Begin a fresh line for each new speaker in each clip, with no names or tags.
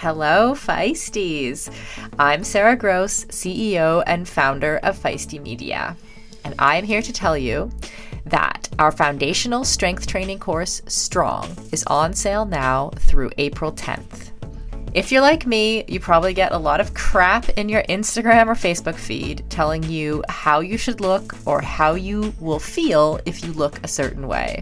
Hello, Feisties. I'm Sarah Gross, CEO and founder of Feisty Media. And I'm here to tell you that our foundational strength training course, Strong, is on sale now through April 10th. If you're like me, you probably get a lot of crap in your Instagram or Facebook feed telling you how you should look or how you will feel if you look a certain way.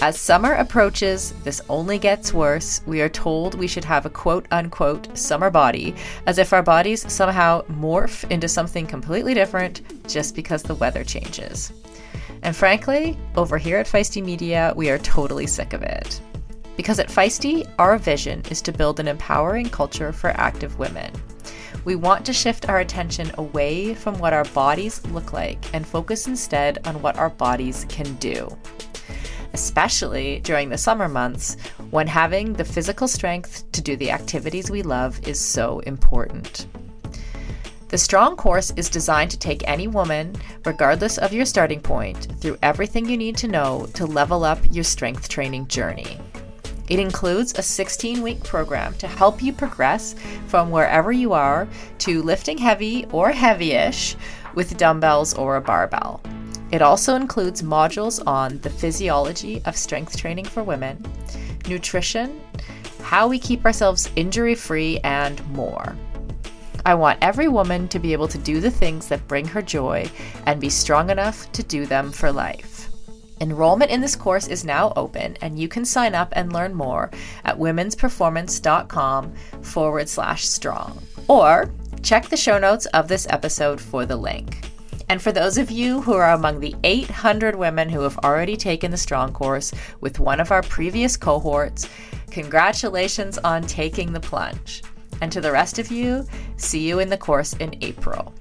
As summer approaches, this only gets worse. We are told we should have a quote unquote summer body, as if our bodies somehow morph into something completely different just because the weather changes. And frankly, over here at Feisty Media, we are totally sick of it. Because at Feisty, our vision is to build an empowering culture for active women. We want to shift our attention away from what our bodies look like and focus instead on what our bodies can do. Especially during the summer months when having the physical strength to do the activities we love is so important. The Strong course is designed to take any woman, regardless of your starting point, through everything you need to know to level up your strength training journey. It includes a 16 week program to help you progress from wherever you are to lifting heavy or heavyish with dumbbells or a barbell. It also includes modules on the physiology of strength training for women, nutrition, how we keep ourselves injury free, and more. I want every woman to be able to do the things that bring her joy and be strong enough to do them for life. Enrollment in this course is now open, and you can sign up and learn more at womensperformance.com forward slash strong. Or check the show notes of this episode for the link. And for those of you who are among the 800 women who have already taken the Strong course with one of our previous cohorts, congratulations on taking the plunge. And to the rest of you, see you in the course in April.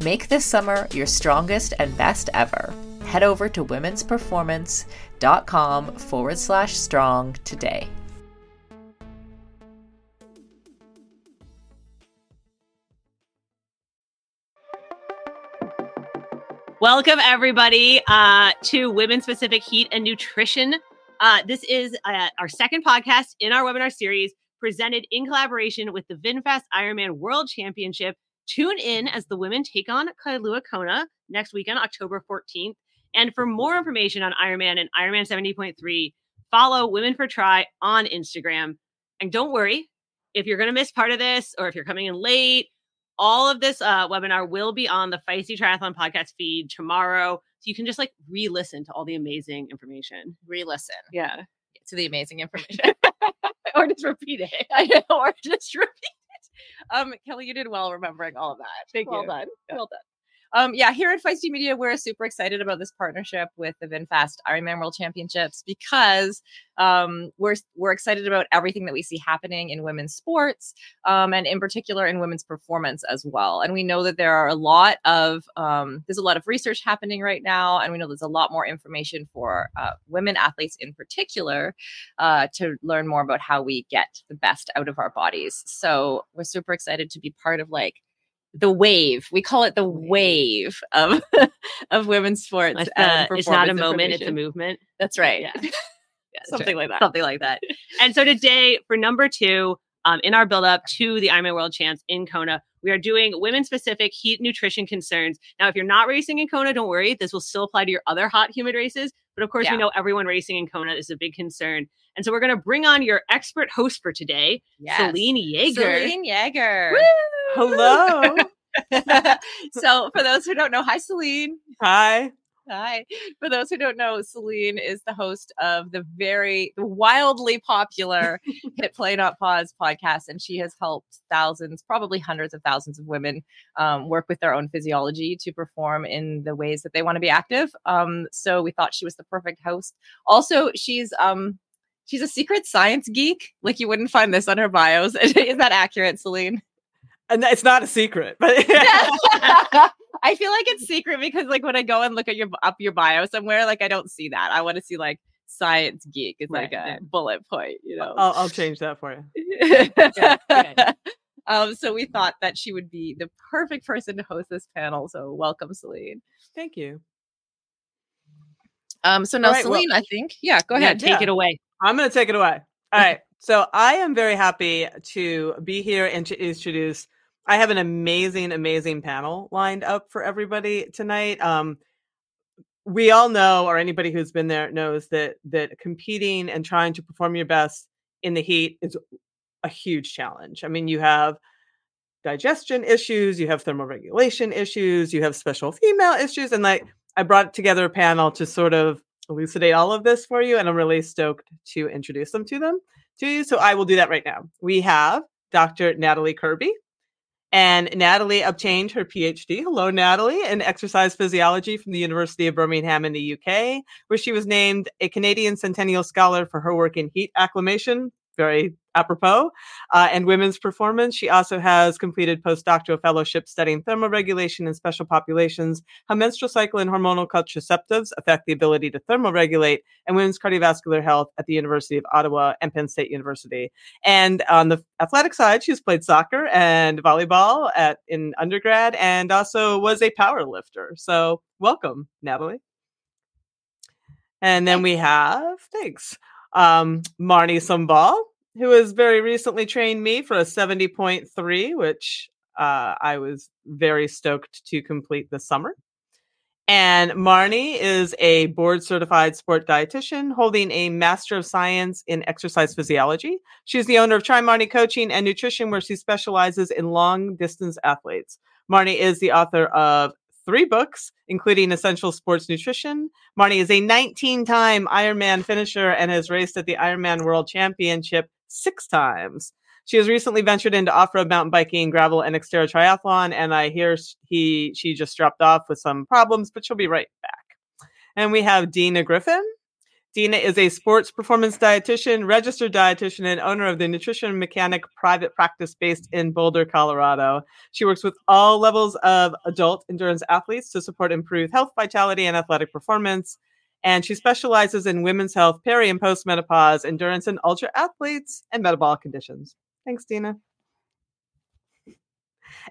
Make this summer your strongest and best ever head over to womensperformance.com forward slash strong today.
Welcome, everybody, uh, to Women Specific Heat and Nutrition. Uh, this is uh, our second podcast in our webinar series presented in collaboration with the VinFast Ironman World Championship. Tune in as the women take on Kailua Kona next weekend, October 14th. And for more information on Ironman and Ironman 70.3, follow Women for Tri on Instagram. And don't worry, if you're going to miss part of this or if you're coming in late, all of this uh, webinar will be on the Feisty Triathlon podcast feed tomorrow. So you can just like re listen to all the amazing information.
Re listen.
Yeah.
To the amazing information.
or just repeat it.
I know, or just repeat it. Um, Kelly, you did well remembering all of that.
Thank
well
you.
Well done.
Yeah.
Well done. Um, yeah, here at Feisty Media, we're super excited about this partnership with the VinFast Ironman World Championships because um, we're we're excited about everything that we see happening in women's sports, um, and in particular in women's performance as well. And we know that there are a lot of um, there's a lot of research happening right now, and we know there's a lot more information for uh, women athletes in particular uh, to learn more about how we get the best out of our bodies. So we're super excited to be part of like the wave. We call it the wave of of women's sports.
It's, uh, it's not a moment, it's a movement.
That's right.
Yeah. Yeah,
Something like that.
Something like that. and so today, for number two, um, in our build up to the Ironman World Champs in Kona, we are doing women specific heat nutrition concerns. Now, if you're not racing in Kona, don't worry. This will still apply to your other hot, humid races. But of course, we know everyone racing in Kona is a big concern. And so we're going to bring on your expert host for today,
Yes.
Selene Yeager.
Selene Yeager.
Woo!
Hello.
so, for those who don't know, hi, Selene.
Hi.
Hi. For those who don't know, Selene is the host of the very wildly popular Hit Play Not Pause podcast, and she has helped thousands, probably hundreds of thousands of women um, work with their own physiology to perform in the ways that they want to be active. Um, so we thought she was the perfect host. Also, she's um she's a secret science geek. Like you wouldn't find this on her bios. is that accurate, Selene?
And it's not a secret, but
I feel like it's secret because like when I go and look at your up your bio somewhere, like I don't see that. I want to see like science geek is like
Right,
a
yeah.
bullet point, you know.
I'll, I'll change that for you.
good.
um, so we thought that she would be the perfect person to host this panel. So welcome, Selene.
Thank you.
Um, so now
All right, well-
Selene, I think, yeah, go
Yeah,
ahead.
take
yeah.
it away.
I'm going to take it away. All right. So I am very happy to be here and to introduce. I have an amazing, amazing panel lined up for everybody tonight. Um, we all know, or anybody who's been there knows that that competing and trying to perform your best in the heat is a huge challenge. I mean, you have digestion issues, you have thermoregulation issues, you have special female issues, and like I brought together a panel to sort of elucidate all of this for you, and I'm really stoked to introduce them to them to you. So I will do that right now. We have Dr. Nathalie Kirby. And Nathalie obtained her PhD, hello, Nathalie, in exercise physiology from the University of Birmingham in the UK, where she was named a Canadian Centennial Scholar for her work in heat acclimation, very apropos, uh, and women's performance. She also has completed postdoctoral fellowship studying thermoregulation in special populations, how menstrual cycle and hormonal contraceptives affect the ability to thermoregulate, and women's cardiovascular health at the University of Ottawa and Penn State University. And on the athletic side, she's played soccer and volleyball at in undergrad, and also was a power lifter. So welcome, Nathalie. And then we have thanks um, Marni Sumbal, who has very recently trained me for a 70.3, which uh, I was very stoked to complete this summer. And Marni is a board certified sport dietitian holding a Master of Science in Exercise Physiology. She's the owner of Trimarni Coaching and Nutrition, where she specializes in long distance athletes. Marni is the author of three books, including Essential Sports Nutrition. Marni is a 19 time Ironman finisher and has raced at the Ironman World Championship six times. She has recently ventured into off-road mountain biking, gravel, and Xterra triathlon, and I hear he she just dropped off with some problems, but she'll be right back. And we have Dina Griffin. Dina is a sports performance dietitian, registered dietitian, and owner of the Nutrition Mechanic private practice based in Boulder, Colorado. She works with all levels of adult endurance athletes to support improved health, vitality, and athletic performance. And she specializes in women's health, peri and postmenopause, endurance, and ultra athletes, and metabolic conditions. Thanks, Dina.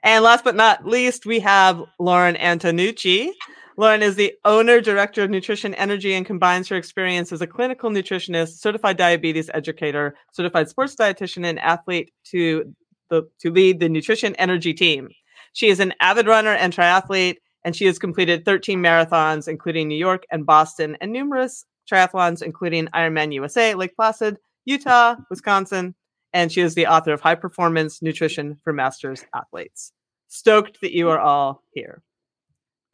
And last but not least, we have Lauren Antonucci. Lauren is the owner, director of Nutrition Energy, and combines her experience as a clinical nutritionist, certified diabetes educator, certified sports dietitian, and athlete to the to lead the Nutrition Energy team. She is an avid runner and triathlete, and she has completed 13 marathons, including New York and Boston, and numerous triathlons, including Ironman USA, Lake Placid, Utah, Wisconsin, and she is the author of High Performance Nutrition for Masters Athletes. Stoked that you are all here.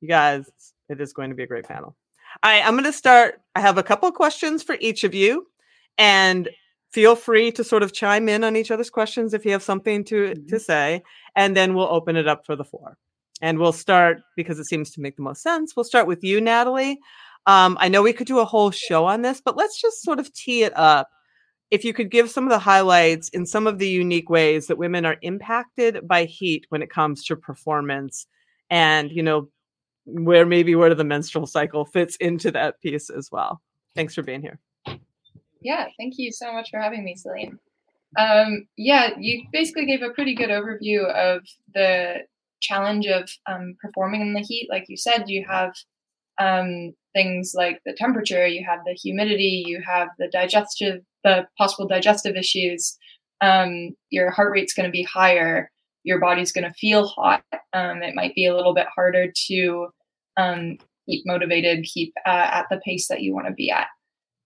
You guys, it is going to be a great panel. I, I'm going to start. I have a couple of questions for each of you, and feel free to sort of chime in on each other's questions if you have something to
Mm-hmm.
to say, and then we'll open it up for the floor. And we'll start because it seems to make the most sense. We'll start with you, Nathalie. Um, I know we could do a whole show on this, but let's just sort of tee it up. If you could give some of the highlights in some of the unique ways that women are impacted by heat when it comes to performance, and you know where maybe where the menstrual cycle fits into that piece as well. Thanks for being here.
Yeah, thank you so much for having me, Selene. Um, yeah, you basically gave a pretty good overview of the challenge of um, performing in the heat. Like you said, you have um, things like the temperature, you have the humidity, you have the digestive, the possible digestive issues. Um, your heart rate's going to be higher. Your body's going to feel hot. Um, it might be a little bit harder to um, keep motivated, keep uh, at the pace that you want to be at.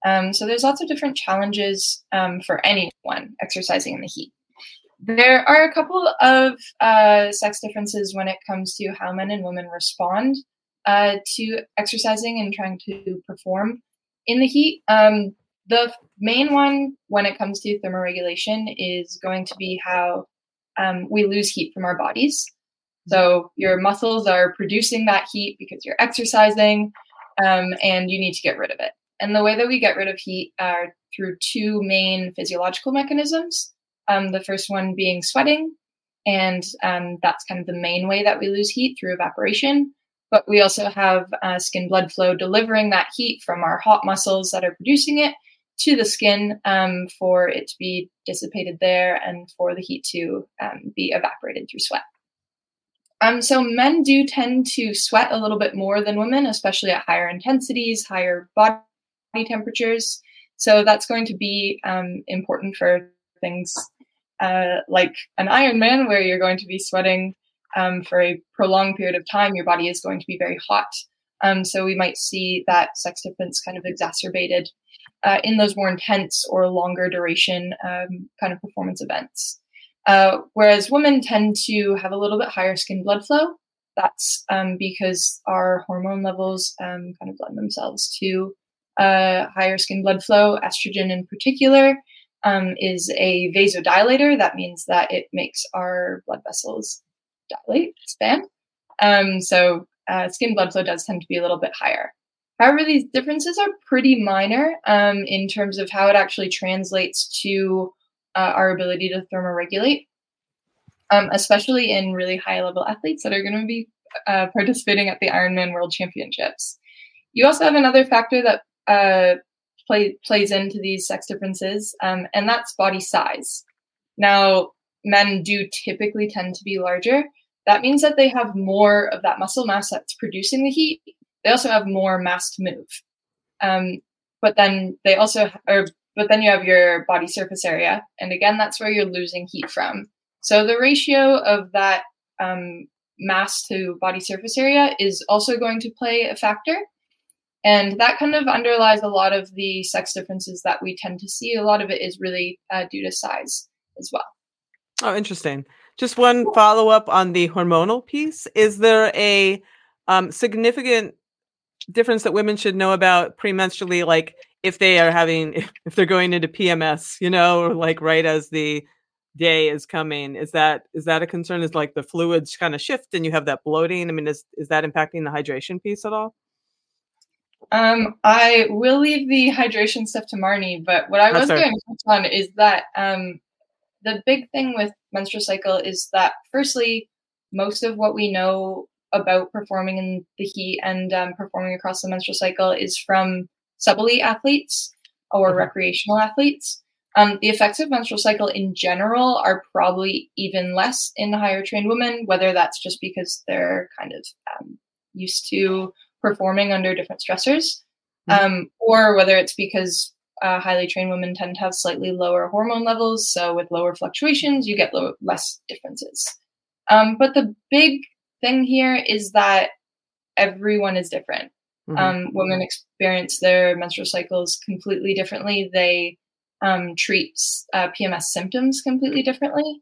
Um, so there's lots of different challenges um, for anyone exercising in the heat. There are a couple of uh, sex differences when it comes to how men and women respond uh, to exercising and trying to perform in the heat. Um, the main one when it comes to thermoregulation is going to be how um, we lose heat from our bodies. So your muscles are producing that heat because you're exercising, um, and you need to get rid of it. And the way that we get rid of heat are through two main physiological mechanisms. Um, the first one being sweating, and um, that's kind of the main way that we lose heat through evaporation. But we also have uh, skin blood flow delivering that heat from our hot muscles that are producing it to the skin um, for it to be dissipated there and for the heat to um, be evaporated through sweat. Um, so men do tend to sweat a little bit more than women, especially at higher intensities, higher body temperatures. So that's going to be um, important for things uh, like an Ironman, where you're going to be sweating um, for a prolonged period of time. Your body is going to be very hot. Um, so we might see that sex difference kind of exacerbated uh, in those more intense or longer duration um, kind of performance events. Uh, whereas women tend to have a little bit higher skin blood flow. That's um, because our hormone levels um, kind of lend themselves to uh, higher skin blood flow. Estrogen, in particular, um, is a vasodilator. That means that it makes our blood vessels dilate, expand. Um, so uh, skin blood flow does tend to be a little bit higher. However, these differences are pretty minor um, in terms of how it actually translates to uh, our ability to thermoregulate, um, especially in really high level athletes that are going to be uh, participating at the Ironman World Championships. You also have another factor that uh, play, plays into these sex differences, um, and that's body size. Now, men do typically tend to be larger. That means that they have more of that muscle mass that's producing the heat they also have more mass to move. Um, but then they also, or but then you have your body surface area, and again, that's where you're losing heat from. So the ratio of that um, mass to body surface area is also going to play a factor. And that kind of underlies a lot of the sex differences that we tend to see. A lot of it is really uh, due to size as well.
Oh, interesting. Just one follow up on the hormonal piece. Is there a um, significant difference that women should know about premenstrually, like if they are having, if they're going into PMS, you know, or like right as the day is coming, is that is that a concern? Is like the fluids kind of shift and you have that bloating? I mean, is is that impacting the hydration piece at all?
Um, I will leave the hydration stuff to Marni, but what I was going to touch on is that um, the big thing with menstrual cycle is that firstly, most of what we know about performing in the heat and um, performing across the menstrual cycle is from sub-elite athletes or mm-hmm. recreational athletes. Um, the effects of menstrual cycle in general are probably even less in higher trained women, whether that's just because they're kind of um, used to performing under different stressors, mm-hmm. um, or whether it's because uh, highly trained women tend to have slightly lower hormone levels. So with lower fluctuations, you get low, less differences. Um, but the big thing here is that everyone is different. Mm-hmm. Um, women experience their menstrual cycles completely differently. They um, treat uh, PMS symptoms completely differently.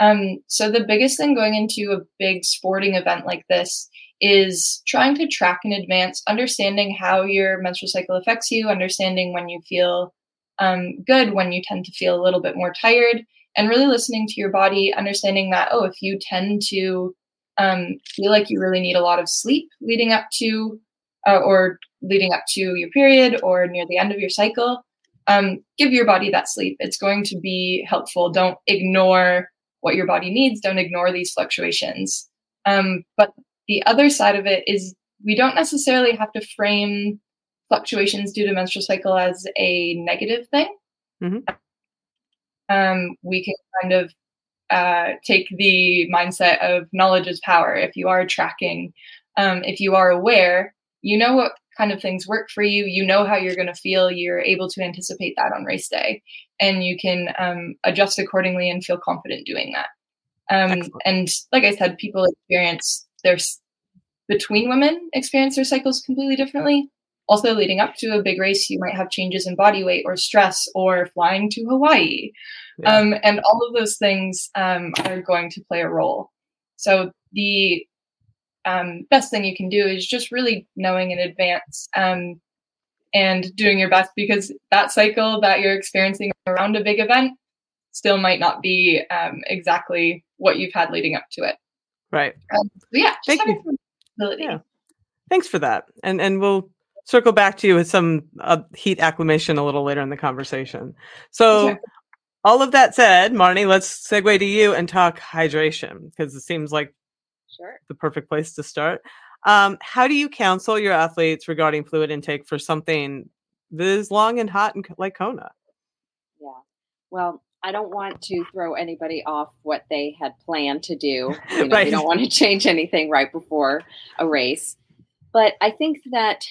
Um, so the biggest thing going into a big sporting event like this is trying to track in advance, understanding how your menstrual cycle affects you, understanding when you feel um, good, when you tend to feel a little bit more tired, and really listening to your body, understanding that, oh, if you tend to um, feel like you really need a lot of sleep leading up to uh, or leading up to your period or near the end of your cycle, um, give your body that sleep. It's going to be helpful. Don't ignore what your body needs. Don't ignore these fluctuations. Um, but the other side of it is we don't necessarily have to frame fluctuations due to menstrual cycle as a negative thing. Mm-hmm. Um, we can kind of uh, take the mindset of knowledge is power. If you are tracking, um, if you are aware, you know what kind of things work for you. You know how you're going to feel. You're able to anticipate that on race day, and you can um, adjust accordingly and feel confident doing that. Um, and like I said, people experience their between women experience their cycles completely differently. Also, leading up to a big race, you might have changes in body weight or stress or flying to Hawaii yeah. Um, and all of those things um, are going to play a role. So the um, best thing you can do is just really knowing in advance um, and doing your best because that cycle that you're experiencing around a big event still might not be um, exactly what you've had leading up to it.
Right.
Um, yeah.
Thank you. Yeah. Thanks for that. And and we'll circle back to you with some uh, heat acclimation a little later in the conversation. So all of that said, Marni, let's segue to you and talk hydration because it seems like
sure.
the perfect place to start. Um, how do you counsel your athletes regarding fluid intake for something that is long and hot and like Kona?
Yeah. Well, I don't want to throw anybody off what they had planned to do. You know, right. you don't want to change anything right before a race. But I think that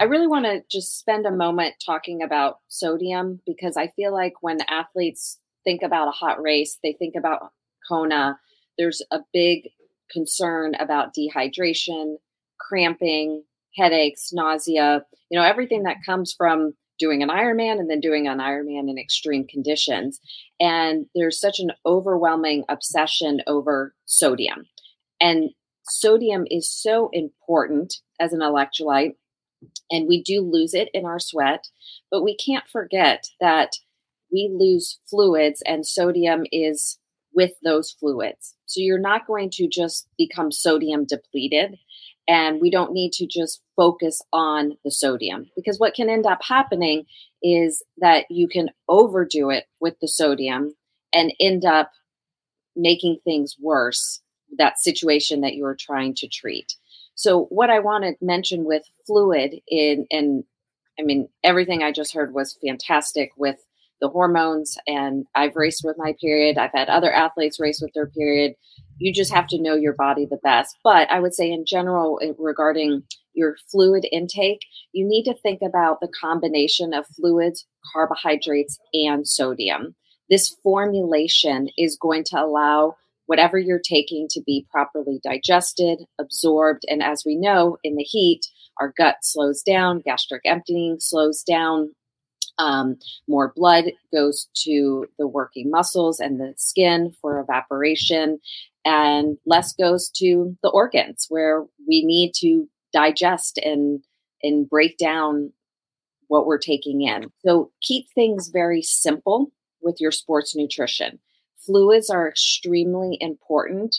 I really want to just spend a moment talking about sodium because I feel like when athletes think about a hot race, they think about Kona. There's a big concern about dehydration, cramping, headaches, nausea, you know, everything that comes from doing an Ironman and then doing an Ironman in extreme conditions. And there's such an overwhelming obsession over sodium. And sodium is so important as an electrolyte, and we do lose it in our sweat, but we can't forget that we lose fluids and sodium is with those fluids. So you're not going to just become sodium depleted. And we don't need to just focus on the sodium because what can end up happening is that you can overdo it with the sodium and end up making things worse, that situation that you are trying to treat. So, what I want to mention with fluid in, and I mean, everything I just heard was fantastic with the hormones and I've raced with my period. I've had other athletes race with their period. You just have to know your body the best. But I would say, in general, eh, regarding your fluid intake, you need to think about the combination of fluids, carbohydrates, and sodium. This formulation is going to allow whatever you're taking to be properly digested, absorbed, and as we know, in the heat, our gut slows down, gastric emptying slows down, um, more blood goes to the working muscles and the skin for evaporation, and less goes to the organs where we need to digest and and break down what we're taking in. So keep things very simple with your sports nutrition. Fluids are extremely important,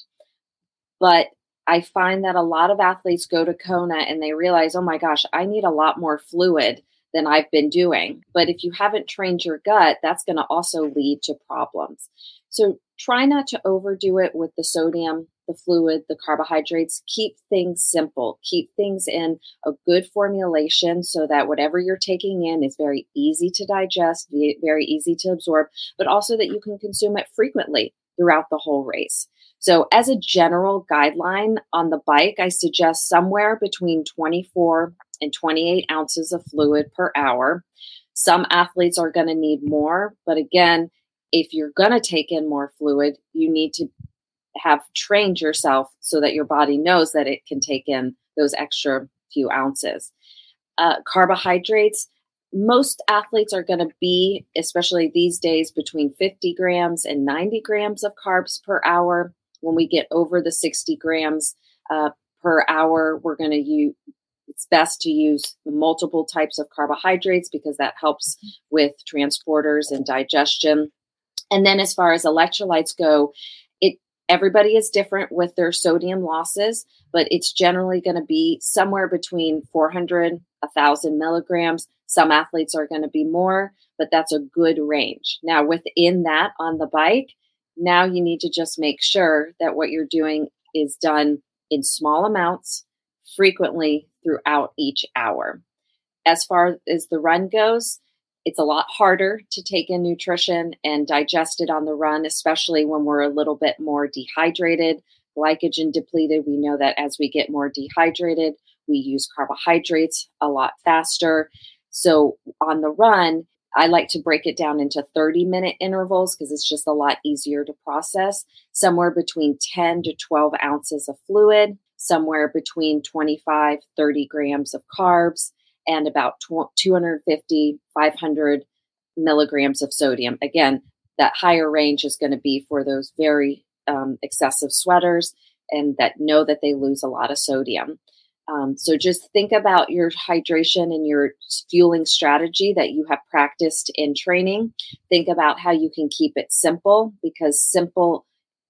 but I find that a lot of athletes go to Kona and they realize, oh my gosh, I need a lot more fluid than I've been doing. But if you haven't trained your gut, that's going to also lead to problems. So try not to overdo it with the sodium, the fluid, the carbohydrates. Keep things simple. Keep things in a good formulation so that whatever you're taking in is very easy to digest, very easy to absorb, but also that you can consume it frequently throughout the whole race. So, as a general guideline on the bike, I suggest somewhere between 24 and 28 ounces of fluid per hour. Some athletes are going to need more, but again, if you're going to take in more fluid, you need to have trained yourself so that your body knows that it can take in those extra few ounces. Uh, carbohydrates, most athletes are going to be, especially these days, between 50 grams and 90 grams of carbs per hour. When we get over the 60 grams uh, per hour, we're going to use it's best to use multiple types of carbohydrates because that helps with transporters and digestion. And then as far as electrolytes go, everybody is different with their sodium losses, but it's generally going to be somewhere between 400 1000 milligrams. Some athletes are going to be more, but that's a good range. Now within that on the bike, now you need to just make sure that what you're doing is done in small amounts frequently throughout each hour. As far as the run goes, it's a lot harder to take in nutrition and digest it on the run, especially when we're a little bit more dehydrated, glycogen depleted. We know that as we get more dehydrated, we use carbohydrates a lot faster. So on the run, I like to break it down into 30 minute intervals because it's just a lot easier to process. Somewhere between 10 to 12 ounces of fluid, somewhere between 25, 30 grams of carbs, and about 250, 500 milligrams of sodium. Again, that higher range is going to be for those very um, excessive sweaters and that know that they lose a lot of sodium. Um, so just think about your hydration and your fueling strategy that you have practiced in training. Think about how you can keep it simple because simple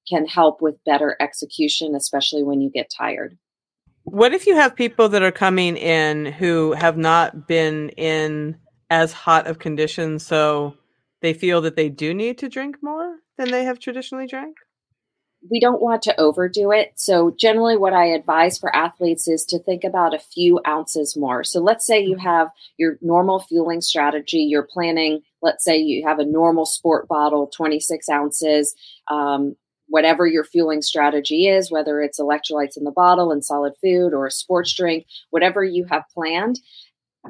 can help with better execution, especially when you get tired.
What if you have people that are coming in who have not been in as hot of conditions, so they feel that they do need to drink more than they have traditionally drank?
We don't want to overdo it. So, generally, what I advise for athletes is to think about a few ounces more. So, let's say you have your normal fueling strategy, you're planning, let's say you have a normal sport bottle, 26 ounces. Um, whatever your fueling strategy is, whether it's electrolytes in the bottle and solid food or a sports drink, whatever you have planned,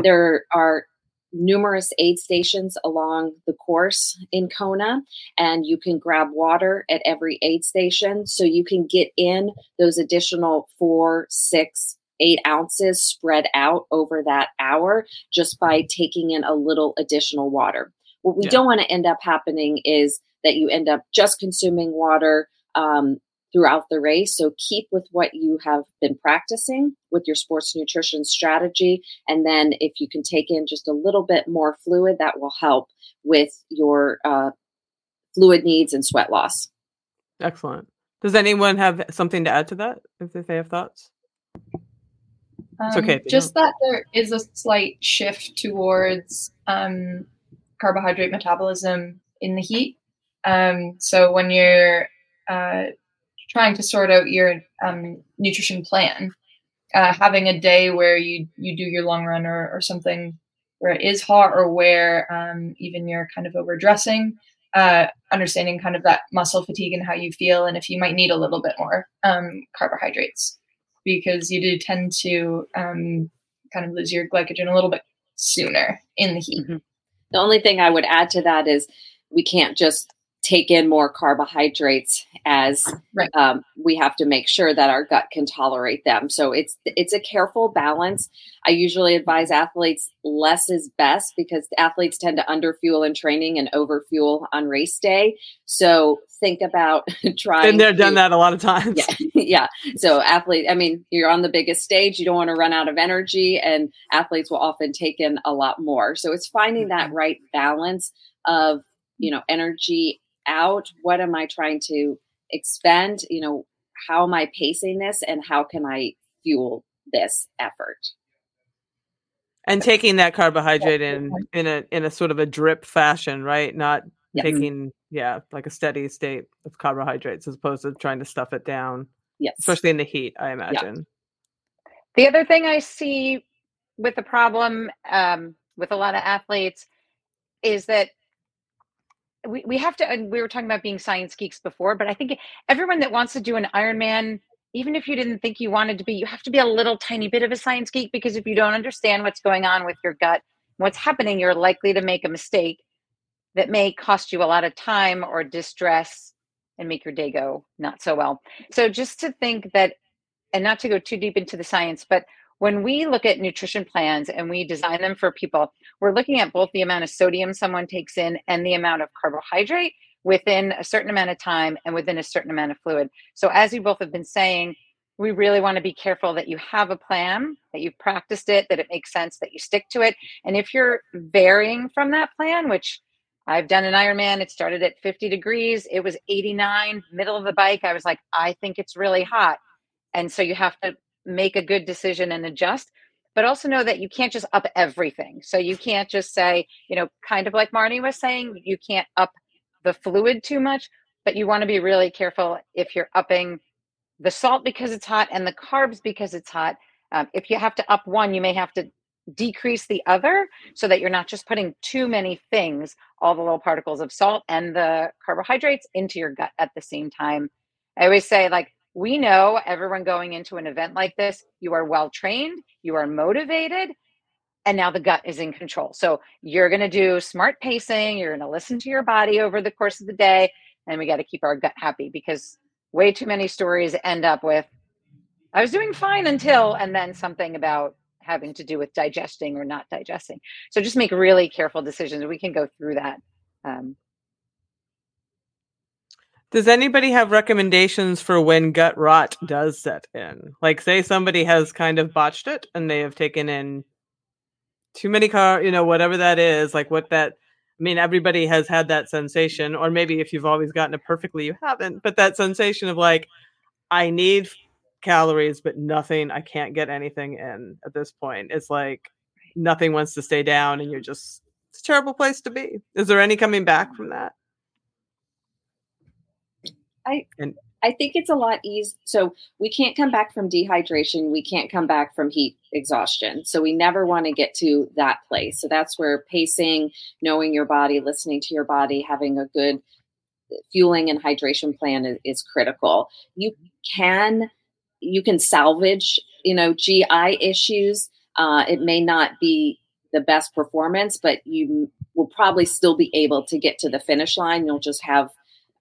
there are numerous aid stations along the course in Kona, and you can grab water at every aid station. So you can get in those additional four, six, eight ounces spread out over that hour just by taking in a little additional water. What we
Yeah.
don't want to end up happening is that you end up just consuming water um, throughout the race. So keep with what you have been practicing with your sports nutrition strategy. And then if you can take in just a little bit more fluid, that will help with your uh, fluid needs and sweat loss.
Excellent. Does anyone have something to add to that if if they have thoughts? It's
Um,
okay if
Just that there is a slight shift towards um, carbohydrate metabolism in the heat. Um, so when you're uh, trying to sort out your um, nutrition plan, uh, having a day where you you do your long run or, or something where it is hot or where um, even you're kind of overdressing, uh, understanding kind of that muscle fatigue and how you feel, and if you might need a little bit more um, carbohydrates because you do tend to um, kind of lose your glycogen a little bit sooner in the heat.
The only thing I would add to that is we can't just take in more carbohydrates as
Right.
um, we have to make sure that our gut can tolerate them. So it's it's a careful balance. I usually advise athletes less is best because athletes tend to underfuel in training and overfuel on race day. So think about trying.
Been there,
to-
done that a lot of times.
yeah yeah so athlete i mean you're on the biggest stage you don't want to run out of energy and athletes will often take in a lot more so it's finding that right balance of you know energy out what am i trying to expend you know how am i pacing this and how can i fuel this effort
And taking that carbohydrate in in a in a sort of a drip fashion, right? Not
Yes.
taking yeah, like a steady state of carbohydrates as opposed to trying to stuff it down,
yes
especially in the heat, I imagine.
The other thing I see with the problem um, with a lot of athletes is that we, we have to, and we were talking about being science geeks before, but I think everyone that wants to do an Ironman, even if you didn't think you wanted to be, you have to be a little tiny bit of a science geek because if you don't understand what's going on with your gut, what's happening, you're likely to make a mistake that may cost you a lot of time or distress and make your day go not so well. So just to think that and not to go too deep into the science, but when we look at nutrition plans and we design them for people, we're looking at both the amount of sodium someone takes in and the amount of carbohydrate within a certain amount of time and within a certain amount of fluid. So, as you both have been saying, we really want to be careful that you have a plan, that you've practiced it, that it makes sense, that you stick to it. And if you're varying from that plan, which I've done an Ironman, it started at 50 degrees, it was 89, middle of the bike. I was like, I think it's really hot and so you have to make a good decision and adjust but also know that you can't just up everything. So you can't just say you know kind of like marni was saying you can't up the fluid too much but you want to be really careful if you're upping the salt because it's hot and the carbs because it's hot. Um, if you have to up one you may have to decrease the other so that you're not just putting too many things all the little particles of salt and the carbohydrates into your gut at the same time. I always say like we know everyone going into an event like this, you are well trained, you are motivated, and now the gut is in control. So you're going to do smart pacing, you're going to listen to your body over the course of the day, and we got to keep our gut happy because way too many stories end up with I was doing fine until, and then something about having to do with digesting or not digesting. So just make really careful decisions. We can go through that. Um,
Does anybody have recommendations for when gut rot does set in? Like, say somebody has kind of botched it and they have taken in too many car, you know, whatever that is, like what that. I mean, everybody has had that sensation, or maybe if you've always gotten it perfectly, you haven't. But that sensation of like, I need calories, but nothing. I can't get anything in at this point. It's like nothing wants to stay down, and you're just. It's a terrible place to be. Is there any coming back from that?
I
And-
I think it's a lot easier. So we can't come back from dehydration. We can't come back from heat exhaustion. So we never want to get to that place. So that's where pacing, knowing your body, listening to your body, having a good fueling and hydration plan is, is critical. You can you can salvage you know GI issues. Uh, it may not be the best performance, but you will probably still be able to get to the finish line. You'll just have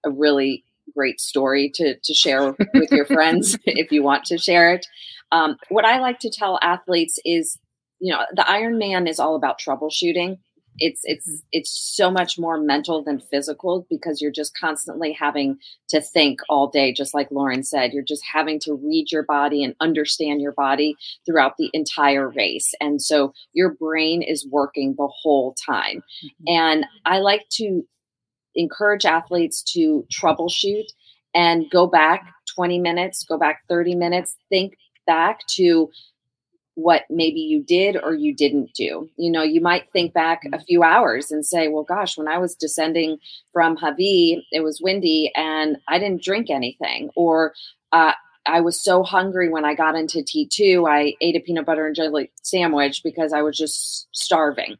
a really great story to, to share with your friends if you want to share it. Um, what I like to tell athletes is, you know, the Ironman is all about troubleshooting it's it's it's so much more mental than physical because you're just constantly having to think all day just like lauren said you're just having to read your body and understand your body throughout the entire race and so your brain is working the whole time mm-hmm. and i like to encourage athletes to troubleshoot and go back 20 minutes go back 30 minutes think back to what maybe you did or you didn't do. You know, you might think back a mm-hmm. few hours and say, well, gosh, when I was descending from Hawi, it was windy and I didn't drink anything. Or uh, I was so hungry when I got into T2, I ate a peanut butter and jelly sandwich because I was just starving.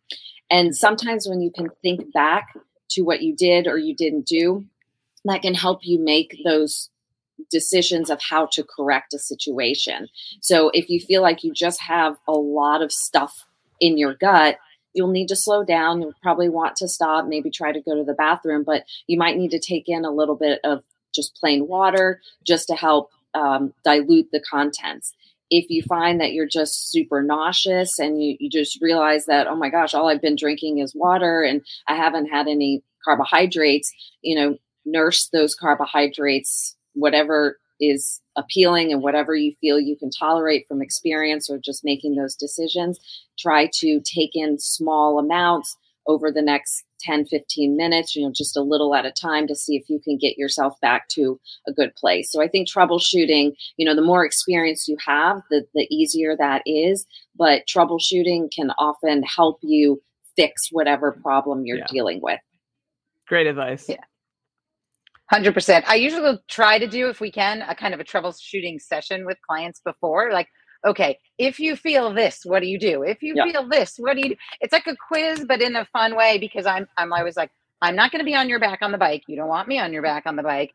And sometimes when you can think back to what you did or you didn't do, that can help you make those decisions of how to correct a situation. So if you feel like you just have a lot of stuff in your gut, you'll need to slow down. You'll probably want to stop, maybe try to go to the bathroom, but you might need to take in a little bit of just plain water just to help um, dilute the contents. If you find that you're just super nauseous and you, you just realize that, oh my gosh, all I've been drinking is water and I haven't had any carbohydrates, you know, nurse those carbohydrates whatever is appealing and whatever you feel you can tolerate from experience or just making those decisions. Try to take in small amounts over the next 10, 15 minutes, you know, just a little at a time to see if you can get yourself back to a good place. So I think troubleshooting, you know, the more experience you have, the, the easier that is. But troubleshooting can often help you fix whatever problem you're yeah. dealing with.
Great advice.
Yeah. Hundred percent. I usually try to do, if we can, a kind of a troubleshooting session with clients before. Like, okay, if you feel this, what do you do? If you yeah. feel this, what do you do? It's like a quiz, but in a fun way because I'm I'm always like, I'm not going to be on your back on the bike. You don't want me on your back on the bike,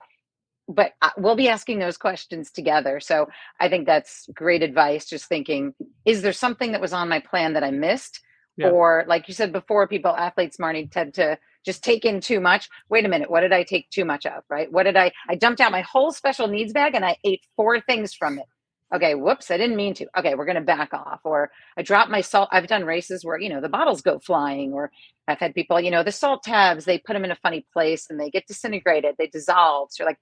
but uh, we'll be asking those questions together. So I think that's great advice. Just thinking, is there something that was on my plan that I missed? Yeah. Or like you said before, people, athletes, Marni, tend to just take in too much. Wait a minute, what did I take too much of? Right? What did I? I dumped out my whole special needs bag and I ate four things from it. Okay, whoops, I didn't mean to. Okay, we're going to back off. Or I dropped my salt. I've done races where, you know, the bottles go flying. Or I've had people, you know, the salt tabs, they put them in a funny place and they get disintegrated, they dissolve. So you're like,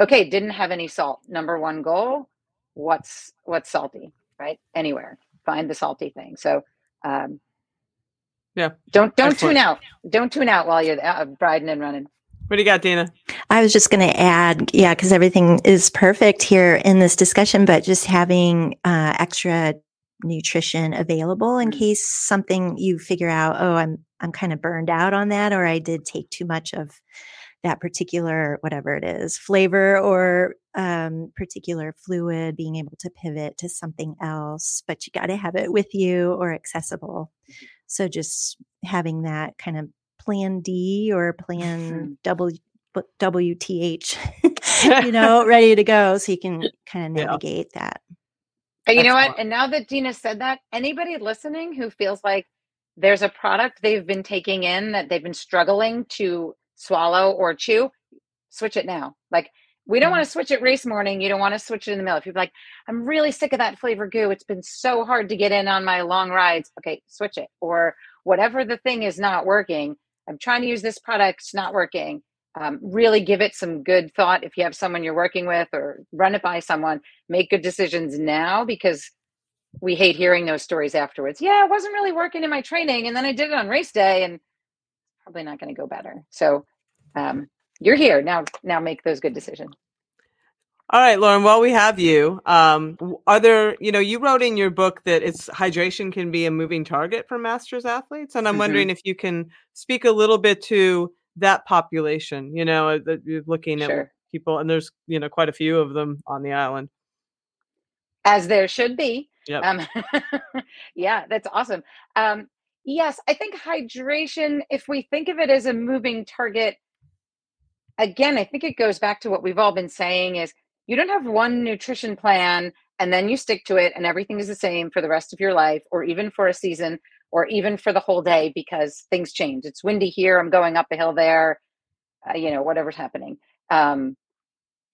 okay, didn't have any salt. Number one goal, what's what's salty, right? Anywhere, find the salty thing. So um,
yeah.
Don't don't Excellent. tune out. Don't tune out while you're uh, riding and running.
What do you got, Dina?
I was just going to add, yeah, because everything is perfect here in this discussion, but just having uh, extra nutrition available in mm. case something you figure out, oh, I'm I'm kind of burned out on that, or I did take too much of that particular whatever it is flavor or um, particular fluid being able to pivot to something else but you got to have it with you or accessible mm-hmm. So just having that kind of plan D or plan W WTH, you know, ready to go so you can kind of navigate yeah. that.
But you That's know what? Fun. And now that Dina said that, anybody listening who feels like there's a product they've been taking in that they've been struggling to swallow or chew, switch it now. Like we don't want to mm-hmm. switch it race morning. You don't want to switch it in the middle. If you're like, I'm really sick of that flavor goo. It's been so hard to get in on my long rides. Okay, switch it. Or whatever the thing is not working. I'm trying to use this product. It's not working. Um, really give it some good thought. If you have someone you're working with or run it by someone, make good decisions now because we hate hearing those stories afterwards. Yeah, it wasn't really working in my training. And then I did it on race day and probably not going to go better. So, um, you're here now. Now make those good decisions.
All right, Lauren, while we have you, um, are there, you know, you wrote in your book that it's hydration can be a moving target for masters athletes. And I'm mm-hmm. wondering if you can speak a little bit to that population, you know, uh, that you're looking sure. at people, and there's, you know, quite a few of them on the island.
As there should be. Yep. Um, yeah, that's awesome. Um, yes, I think hydration, if we think of it as a moving target, again, I think it goes back to what we've all been saying is you don't have one nutrition plan and then you stick to it and everything is the same for the rest of your life or even for a season. or even for the whole day because things change. It's windy here, I'm going up a hill there, uh, you know, whatever's happening. Um,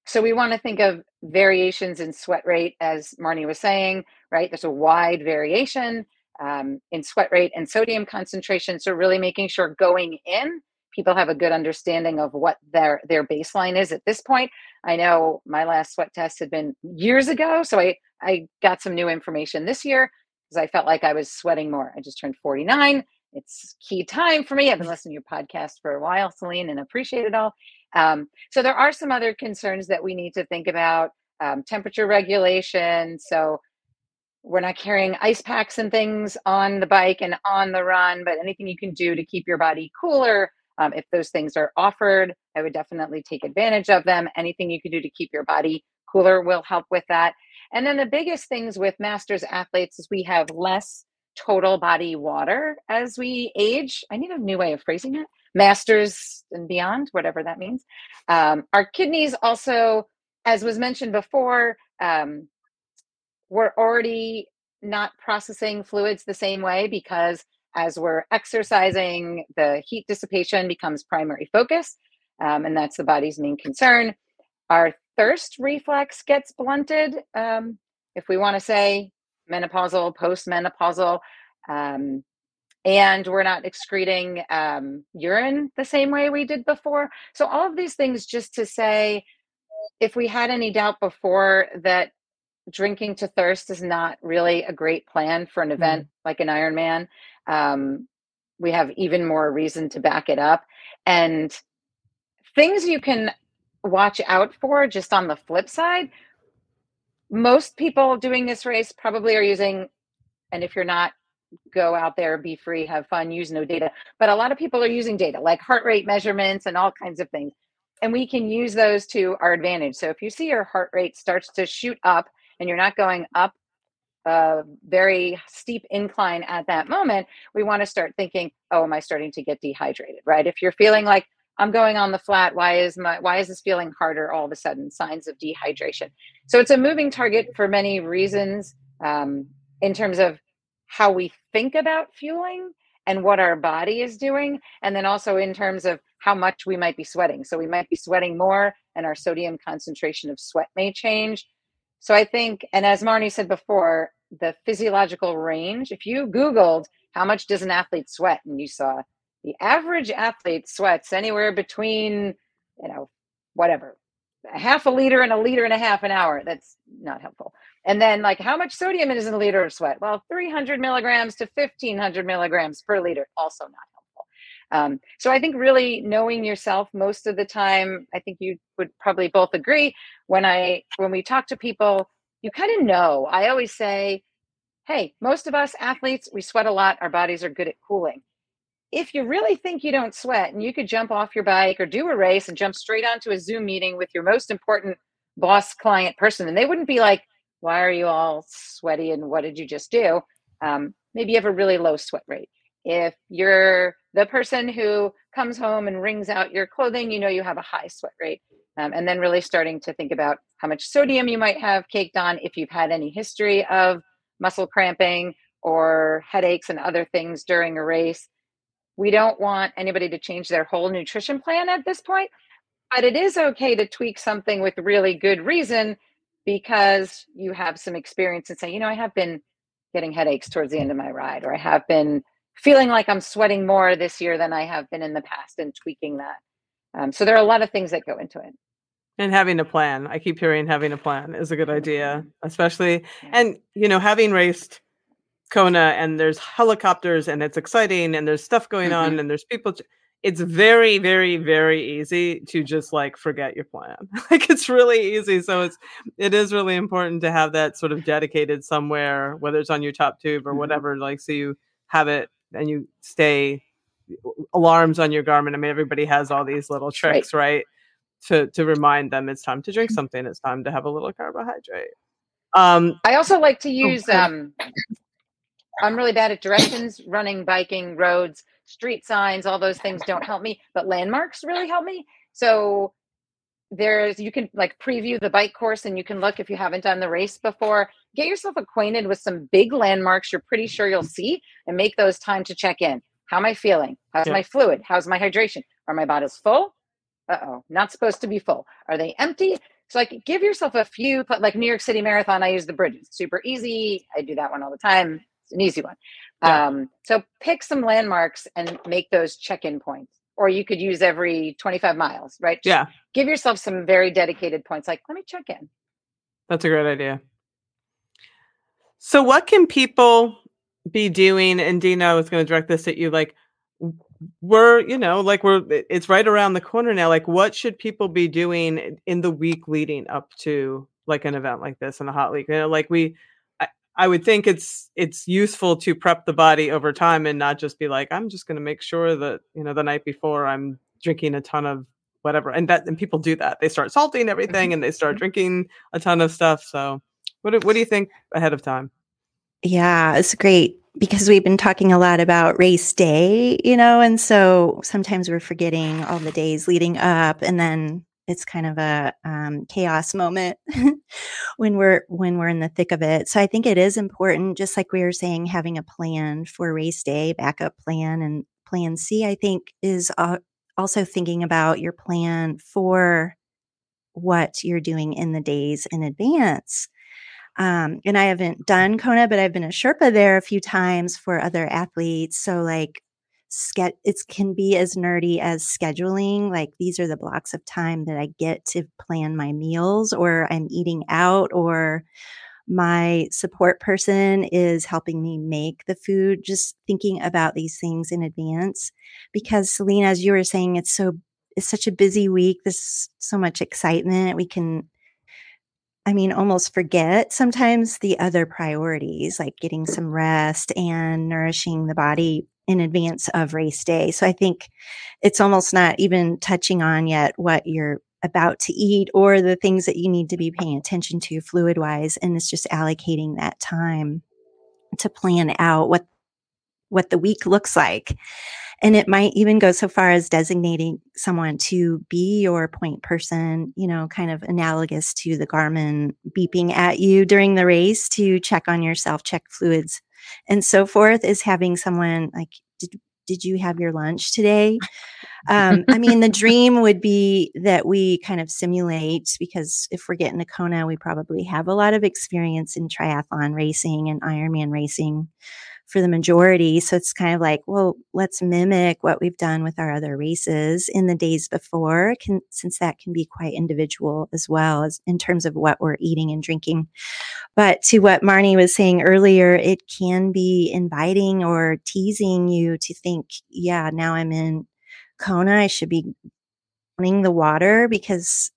so we want to think of variations in sweat rate, as Marni was saying, right? There's a wide variation um, in sweat rate and sodium concentration. So really making sure going in, people have a good understanding of what their their baseline is at this point. I know my last sweat test had been years ago, so I I got some new information this year because I felt like I was sweating more. I just turned 49. It's key time for me. I've been listening to your podcast for a while, Selene, and appreciate it all. Um, so there are some other concerns that we need to think about. Um, temperature regulation. So we're not carrying ice packs and things on the bike and on the run, but anything you can do to keep your body cooler. Um, if those things are offered, I would definitely take advantage of them. Anything you can do to keep your body cooler will help with that. And then the biggest things with masters athletes is we have less total body water as we age. I need a new way of phrasing it. Masters and beyond, whatever that means. Um, our kidneys also, as was mentioned before, um, we're already not processing fluids the same way because as we're exercising, the heat dissipation becomes primary focus, um, and that's the body's main concern. Our thirst reflex gets blunted. Um, if we want to say menopausal, postmenopausal, um, and we're not excreting um, urine the same way we did before. So, all of these things just to say if we had any doubt before that drinking to thirst is not really a great plan for an event mm. like an Ironman, um, we have even more reason to back it up. And things you can watch out for just on the flip side most people doing this race probably are using and if you're not go out there be free have fun use no data but a lot of people are using data like heart rate measurements and all kinds of things and we can use those to our advantage so if you see your heart rate starts to shoot up and you're not going up a very steep incline at that moment we want to start thinking oh am i starting to get dehydrated right if you're feeling like I'm going on the flat. Why is my why is this feeling harder all of a sudden? Signs of dehydration. So it's a moving target for many reasons um, in terms of how we think about fueling and what our body is doing, and then also in terms of how much we might be sweating. So we might be sweating more, and our sodium concentration of sweat may change. So I think, and as Marni said before, the physiological range. If you Googled how much does an athlete sweat, and you saw the average athlete sweats anywhere between, you know, whatever, a half a liter and a liter and a half an hour. That's not helpful. And then, like, how much sodium is in a liter of sweat? Well, 300 milligrams to 1500 milligrams per liter, also not. Um, so, I think really knowing yourself most of the time, I think you would probably both agree. When I when we talk to people, you kind of know. I always say, "Hey, most of us athletes, we sweat a lot. Our bodies are good at cooling." if you really think you don't sweat and you could jump off your bike or do a race and jump straight onto a Zoom meeting with your most important boss client person, and they wouldn't be like, why are you all sweaty and what did you just do? Um, maybe you have a really low sweat rate. If you're the person who comes home and wrings out your clothing, you know you have a high sweat rate. Um, and then really starting to think about how much sodium you might have caked on if you've had any history of muscle cramping or headaches and other things during a race we don't want anybody to change their whole nutrition plan at this point, but it is okay to tweak something with really good reason because you have some experience and say, you know, I have been getting headaches towards the end of my ride, or I have been feeling like I'm sweating more this year than I have been in the past and tweaking that. Um, so there are a lot of things that go into it.
And having a plan. I keep hearing having a plan is a good idea, especially, and, you know, having raced Kona and there's helicopters and it's exciting and there's stuff going mm-hmm. on and there's people. it's very, very, very easy to just like forget your plan. like it's really easy. So it's it is really important to have that sort of dedicated somewhere, whether it's on your top tube or mm-hmm. whatever. Like so you have it and you stay alarms on your Garmin. I mean, everybody has all these little tricks, right? right? To to remind them it's time to drink something. It's time to have a little carbohydrate. Um,
I also like to oh, use um, I'm really bad at directions, running, biking, roads, street signs, all those things don't help me, but landmarks really help me. So there's you can like preview the bike course and you can look if you haven't done the race before. Get yourself acquainted with some big landmarks you're pretty sure you'll see and make those time to check in. How am i feeling? How's
Yeah.
my fluid? How's my hydration? Are my bottles full? Uh-oh not supposed to be full. Are they empty? So like give yourself a few like new york city marathon i use the bridges super easy. I do that one all the time. It's an easy one.
Yeah.
um so pick some landmarks and make those check-in points or you could use every 25 miles right Just
Yeah,
give yourself some very dedicated points like let me check in
that's a great idea. So, what can people be doing? And Dina, I was going to direct this at you. Like, we're, you know, like we're, it's right around the corner now. Like, what should people be doing in the week leading up to like an event like this in a hot week? You know, like we, I, would think it's it's useful to prep the body over time and not just be like, I'm just going to make sure that you know the night before I'm drinking a ton of whatever. And that and people do that. They start salting everything and they start mm-hmm. drinking a ton of stuff. So, what do, what do you think ahead of time?
Yeah, it's great because we've been talking a lot about race day, you know, and so sometimes we're forgetting all the days leading up and then it's kind of a um, chaos moment when we're when we're in the thick of it. So I think it is important, just like we were saying, having a plan for race day, backup plan, and plan C. I think is uh, also thinking about your plan for what you're doing in the days in advance. Um, and I haven't done Kona, but I've been a Sherpa there a few times for other athletes. So like, ske- it can be as nerdy as scheduling. Like these are the blocks of time that I get to plan my meals, or I'm eating out, or my support person is helping me make the food. Just thinking about these things in advance, because Selena, as you were saying, it's so it's such a busy week. There's so much excitement. We can I mean, almost forget sometimes the other priorities, like getting some rest and nourishing the body in advance of race day. So I think it's almost not even touching on yet what you're about to eat or the things that you need to be paying attention to fluid wise. And it's just allocating that time to plan out what what the week looks like. And it might even go so far as designating someone to be your point person, you know, kind of analogous to the Garmin beeping at you during the race to check on yourself, check fluids, and so forth, is having someone like, did, did you have your lunch today? Um, I mean, the dream would be that we kind of simulate because if we're getting to Kona, we probably have a lot of experience in triathlon racing and Ironman racing for the majority. So it's kind of like, well, let's mimic what we've done with our other races in the days before, can, since that can be quite individual as well as in terms of what we're eating and drinking. But to what Marni was saying earlier, it can be inviting or teasing you to think, yeah, now I'm in Kona. I should be running the water because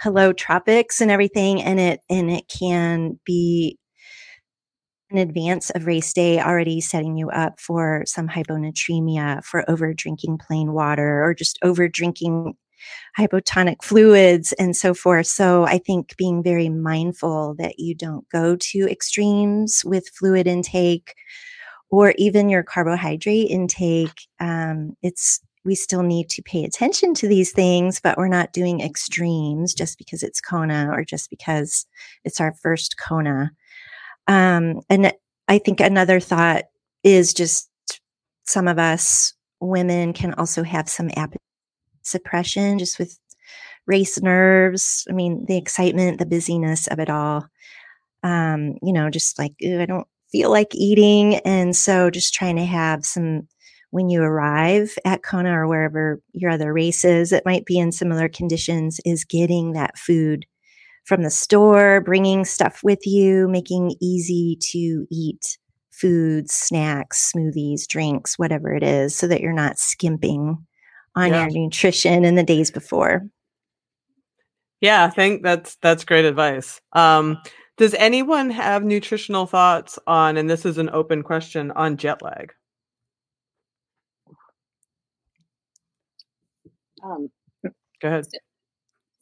hello tropics and everything and it and it can be in advance of race day already setting you up for some hyponatremia for over drinking plain water or just over drinking hypotonic fluids and so forth. So i think being very mindful that you don't go to extremes with fluid intake or even your carbohydrate intake um, it's we still need to pay attention to these things but we're not doing extremes just because it's kona or just because it's our first kona um, and I think another thought is just some of us women can also have some appetite suppression just with race nerves. I mean, the excitement, the busyness of it all. Um, you know, just like, I don't feel like eating. And so just trying to have some, when you arrive at Kona or wherever your other race is, it might be in similar conditions, is getting that food from the store, bringing stuff with you, making easy to eat foods, snacks, smoothies, drinks, whatever it is, so that you're not skimping on
Yeah.
your nutrition in the days before.
Yeah, I think that's that's great advice. Um, does anyone have nutritional thoughts on, and this is an open question, on jet lag?
Um,
Go ahead.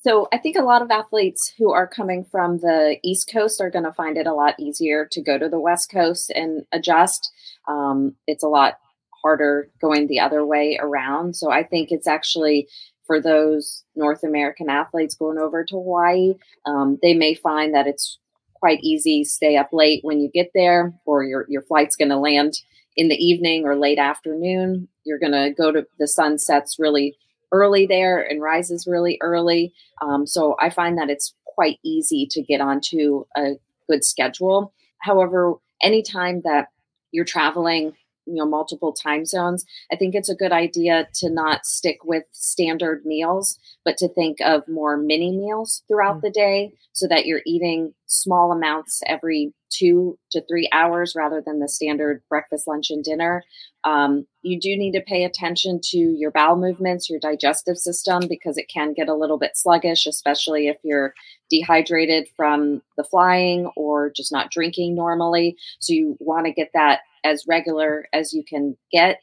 So I think a lot of athletes who are coming from the East Coast are going to find it a lot easier to go to the West Coast and adjust. Um, it's a lot harder going the other way around. So I think it's actually for those North American athletes going over to Hawaii, um, they may find that it's quite easy stay up late when you get there, or your your flight's going to land in the evening or late afternoon. You're going to go to the sun sets really early there and rises really early. Um, so I find that it's quite easy to get onto a good schedule. However, anytime that you're traveling you know multiple time zones. I think it's a good idea to not stick with standard meals but to think of more mini meals throughout mm-hmm. the day so that you're eating small amounts every two to three hours rather than the standard breakfast lunch and dinner. Um, you do need to pay attention to your bowel movements your digestive system because it can get a little bit sluggish especially if you're dehydrated from the flying or just not drinking normally. So you want to get that as regular as you can get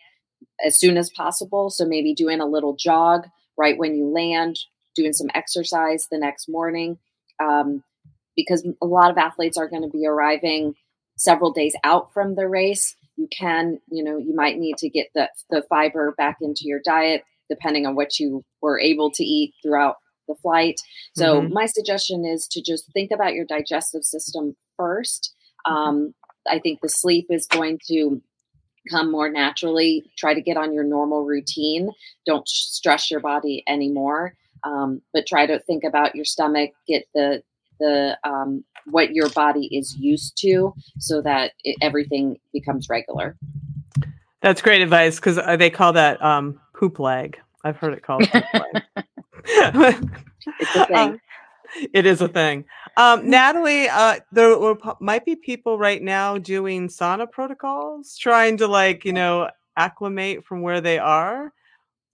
as soon as possible. So maybe doing a little jog right when you land, doing some exercise the next morning, um, because a lot of athletes are going to be arriving several days out from the race. You can, you know, you might need to get the the fiber back into your diet depending on what you were able to eat throughout the flight. So mm-hmm. my suggestion is to just think about your digestive system first. Mm-hmm. Um, I think the sleep is going to come more naturally. Try to get on your normal routine. Don't stress your body anymore. Um, but try to think about your stomach. Get the the um, what your body is used to, so that it, everything becomes regular.
That's great advice because uh, they call that um, poop lag. I've heard it called.
it's a thing.
It is a thing. Um, Nathalie, uh, there were, might be people right now doing sauna protocols, trying to like you know acclimate from where they are.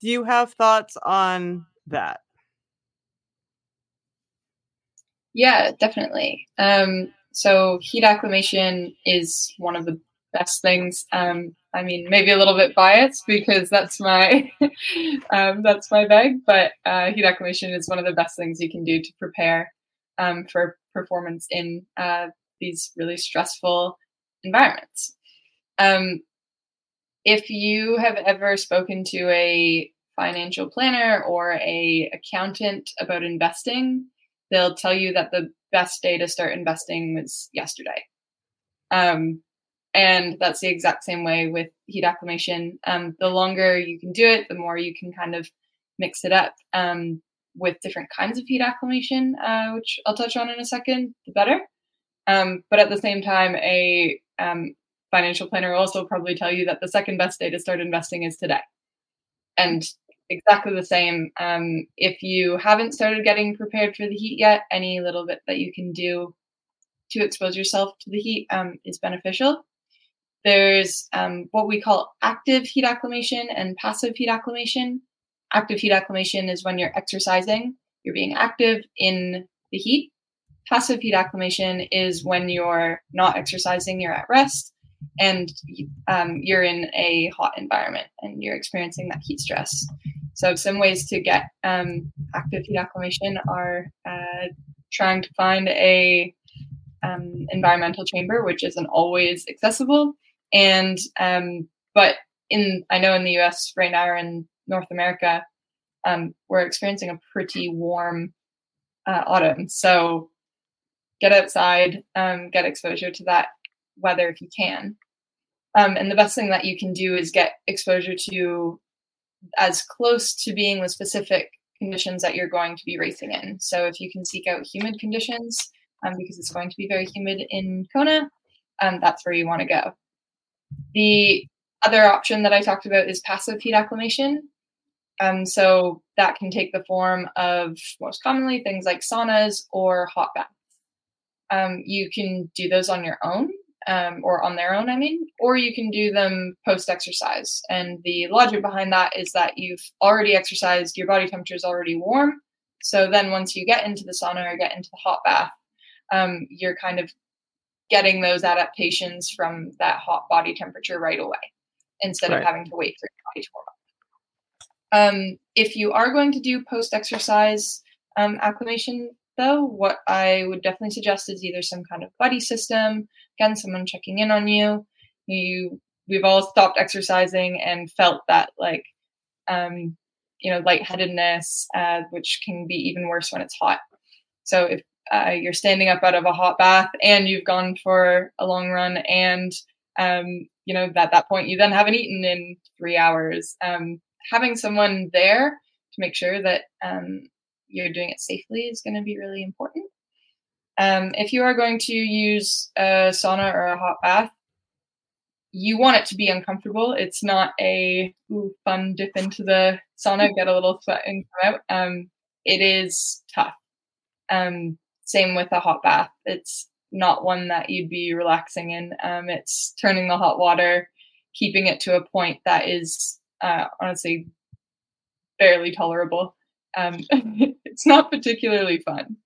Do you have thoughts on that?
Yeah, definitely. Um, so heat acclimation is one of the best things. Um, I mean, maybe a little bit biased because that's my um, that's my bag, but uh, heat acclimation is one of the best things you can do to prepare um, for performance in uh, these really stressful environments. Um, if you have ever spoken to a financial planner or a accountant about investing, they'll tell you that the best day to start investing was yesterday. Um, and that's the exact same way with heat acclimation. Um, the longer you can do it, the more you can kind of mix it up um, with different kinds of heat acclimation, uh, which I'll touch on in a second, the better. Um, but at the same time, a um, financial planner will also probably tell you that the second best day to start investing is today. And exactly the same. Um, if you haven't started getting prepared for the heat yet, any little bit that you can do to expose yourself to the heat um, is beneficial. There's um, what we call active heat acclimation and passive heat acclimation. Active heat acclimation is when you're exercising, you're being active in the heat. Passive heat acclimation is when you're not exercising, you're at rest, and um, you're in a hot environment and you're experiencing that heat stress. So, some ways to get um, active heat acclimation are uh, trying to find a um, environmental chamber, which isn't always accessible, and um, but in I know in the U.S. right now or in North America, um, we're experiencing a pretty warm uh, autumn. So get outside, um, get exposure to that weather if you can. Um, and the best thing that you can do is get exposure to as close to being the specific conditions that you're going to be racing in. So if you can seek out humid conditions, um, because it's going to be very humid in Kona, um, that's where you want to go. The other option that I talked about is passive heat acclimation. Um, so that can take the form of most commonly things like saunas or hot baths. Um, you can do those on your own um, or on their own, I mean, or you can do them post exercise. And the logic behind that is that you've already exercised, your body temperature is already warm. So then once you get into the sauna or get into the hot bath, um, you're kind of getting those adaptations from that hot body temperature right away instead right. of having to wait for your body to warm up. Um, if you are going to do post exercise um, acclimation, though, what I would definitely suggest is either some kind of buddy system, again, someone checking in on you. You, we've all stopped exercising and felt that like um, you know, lightheadedness, uh, which can be even worse when it's hot. So if uh, you're standing up out of a hot bath and you've gone for a long run and um, you know at that point you then haven't eaten in three hours. Um, having someone there to make sure that um, you're doing it safely is going to be really important. Um, if you are going to use a sauna or a hot bath you want it to be uncomfortable. It's not a ooh, fun dip into the sauna get a little sweat and come out. Um, it is tough. Um, same with a hot bath. It's not one that you'd be relaxing in. Um, it's turning the hot water, keeping it to a point that is uh, honestly barely tolerable. Um, it's not particularly fun.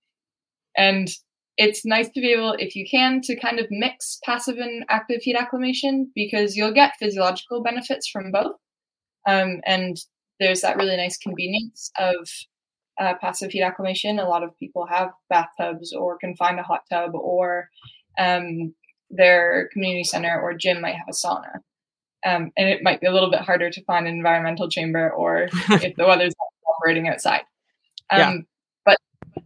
And it's nice to be able, if you can, to kind of mix passive and active heat acclimation because you'll get physiological benefits from both. Um, and there's that really nice convenience of uh, passive heat acclimation. A lot of people have bathtubs or can find a hot tub, or um, their community center or gym might have a sauna. Um, and it might be a little bit harder to find an environmental chamber or if the weather's operating outside. Um, yeah. But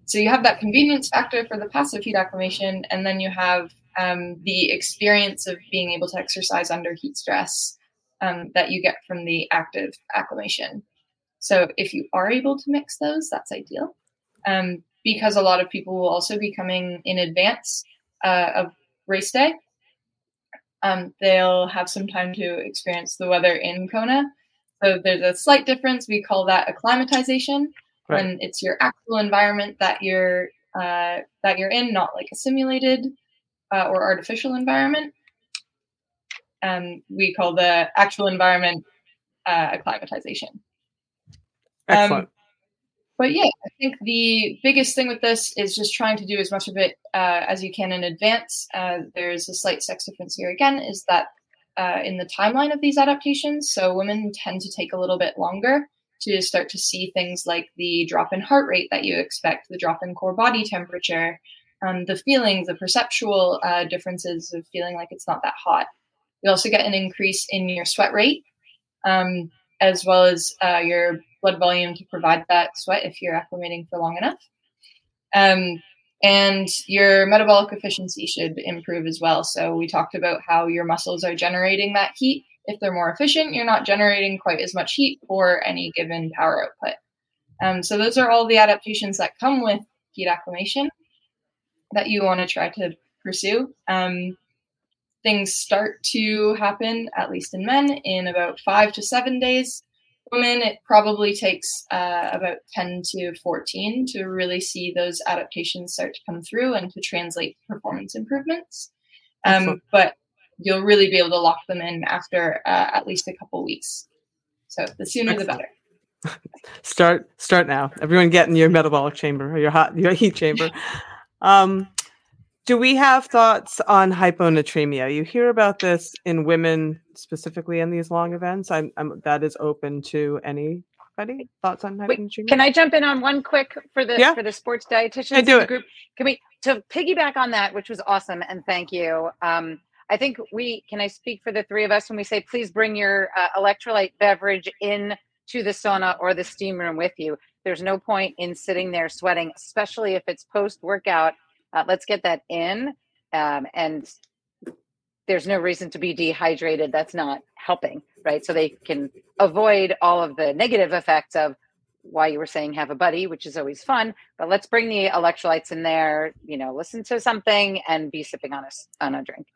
so you have that convenience factor for the passive heat acclimation, and then you have um, the experience of being able to exercise under heat stress um, that you get from the active acclimation. So if you are able to mix those, that's ideal. Um, because a lot of people will also be coming in advance uh, of race day. Um, they'll have some time to experience the weather in Kona. So there's a slight difference. We call that acclimatization right. when it's your actual environment that you're uh, that you're in, not like a simulated uh, or artificial environment. Um, we call the actual environment uh, acclimatization.
Excellent. Um,
but yeah, I think the biggest thing with this is just trying to do as much of it uh, as you can in advance. Uh, there's a slight sex difference here again, is that uh, in the timeline of these adaptations, so women tend to take a little bit longer to start to see things like the drop in heart rate that you expect, the drop in core body temperature, um, the feelings, the perceptual uh, differences of feeling like it's not that hot. You also get an increase in your sweat rate, um, as well as uh, your blood volume to provide that sweat if you're acclimating for long enough. Um, and your metabolic efficiency should improve as well. So we talked about how your muscles are generating that heat. If they're more efficient, you're not generating quite as much heat for any given power output. Um, so those are all the adaptations that come with heat acclimation that you want to try to pursue. Um, things start to happen, at least in men, in about five to seven days women, it probably takes uh, about 10 to 14 to really see those adaptations start to come through and to translate performance improvements. Um, but you'll really be able to lock them in after uh, at least a couple weeks. So the sooner Excellent. the better.
start start now. Everyone get in your metabolic chamber or your hot your heat chamber. Um, do we have thoughts on hyponatremia? You hear about this in women specifically in these long events. I'm, I'm that is open to anybody. Thoughts on hyponatremia?
Wait, can I jump in on one quick for the yeah. for the sports dietitians
I do it.
group? Can we to piggyback on that, which was awesome, and thank you. Um, I think we can I speak for the three of us when we say please bring your uh, electrolyte beverage in to the sauna or the steam room with you. There's no point in sitting there sweating, especially if it's post workout uh, let's get that in. Um, and there's no reason to be dehydrated. That's not helping, right? So they can avoid all of the negative effects of why you were saying have a buddy, which is always fun. But let's bring the electrolytes in there. You know, listen to something and be sipping on a on a drink.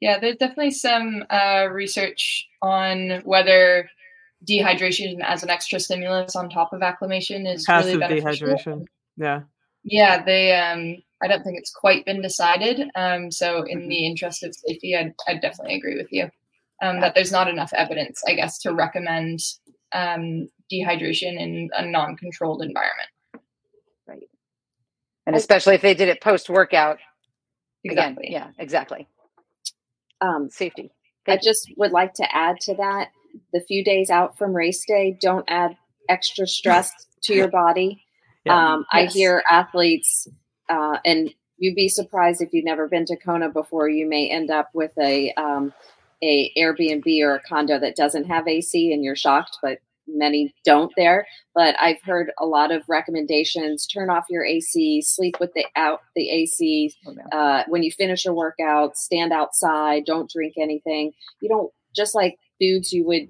Yeah, there's definitely some uh, research on whether dehydration as an extra stimulus on top of acclimation is
Passive
really beneficial.
dehydration. Yeah.
Yeah, they. Um, I don't think it's quite been decided. Um, so, in mm-hmm. the interest of safety, I'd, I'd definitely agree with you um, that there's not enough evidence, I guess, to recommend um, dehydration in a non-controlled environment.
Right, and especially if they did it post-workout.
Exactly.
Again, yeah, exactly.
Um,
safety.
I just would like to add to that: the few days out from race day, don't add extra stress to your body yeah. Um, yes. I hear athletes, uh, and you'd be surprised if you've never been to Kona before. You may end up with a um, a Airbnb or a condo that doesn't have AC and you're shocked, but many don't there. But I've heard a lot of recommendations: turn off your AC, sleep with the out the AC. Uh, when you finish your workout, stand outside. Don't drink anything. You don't just like foods you would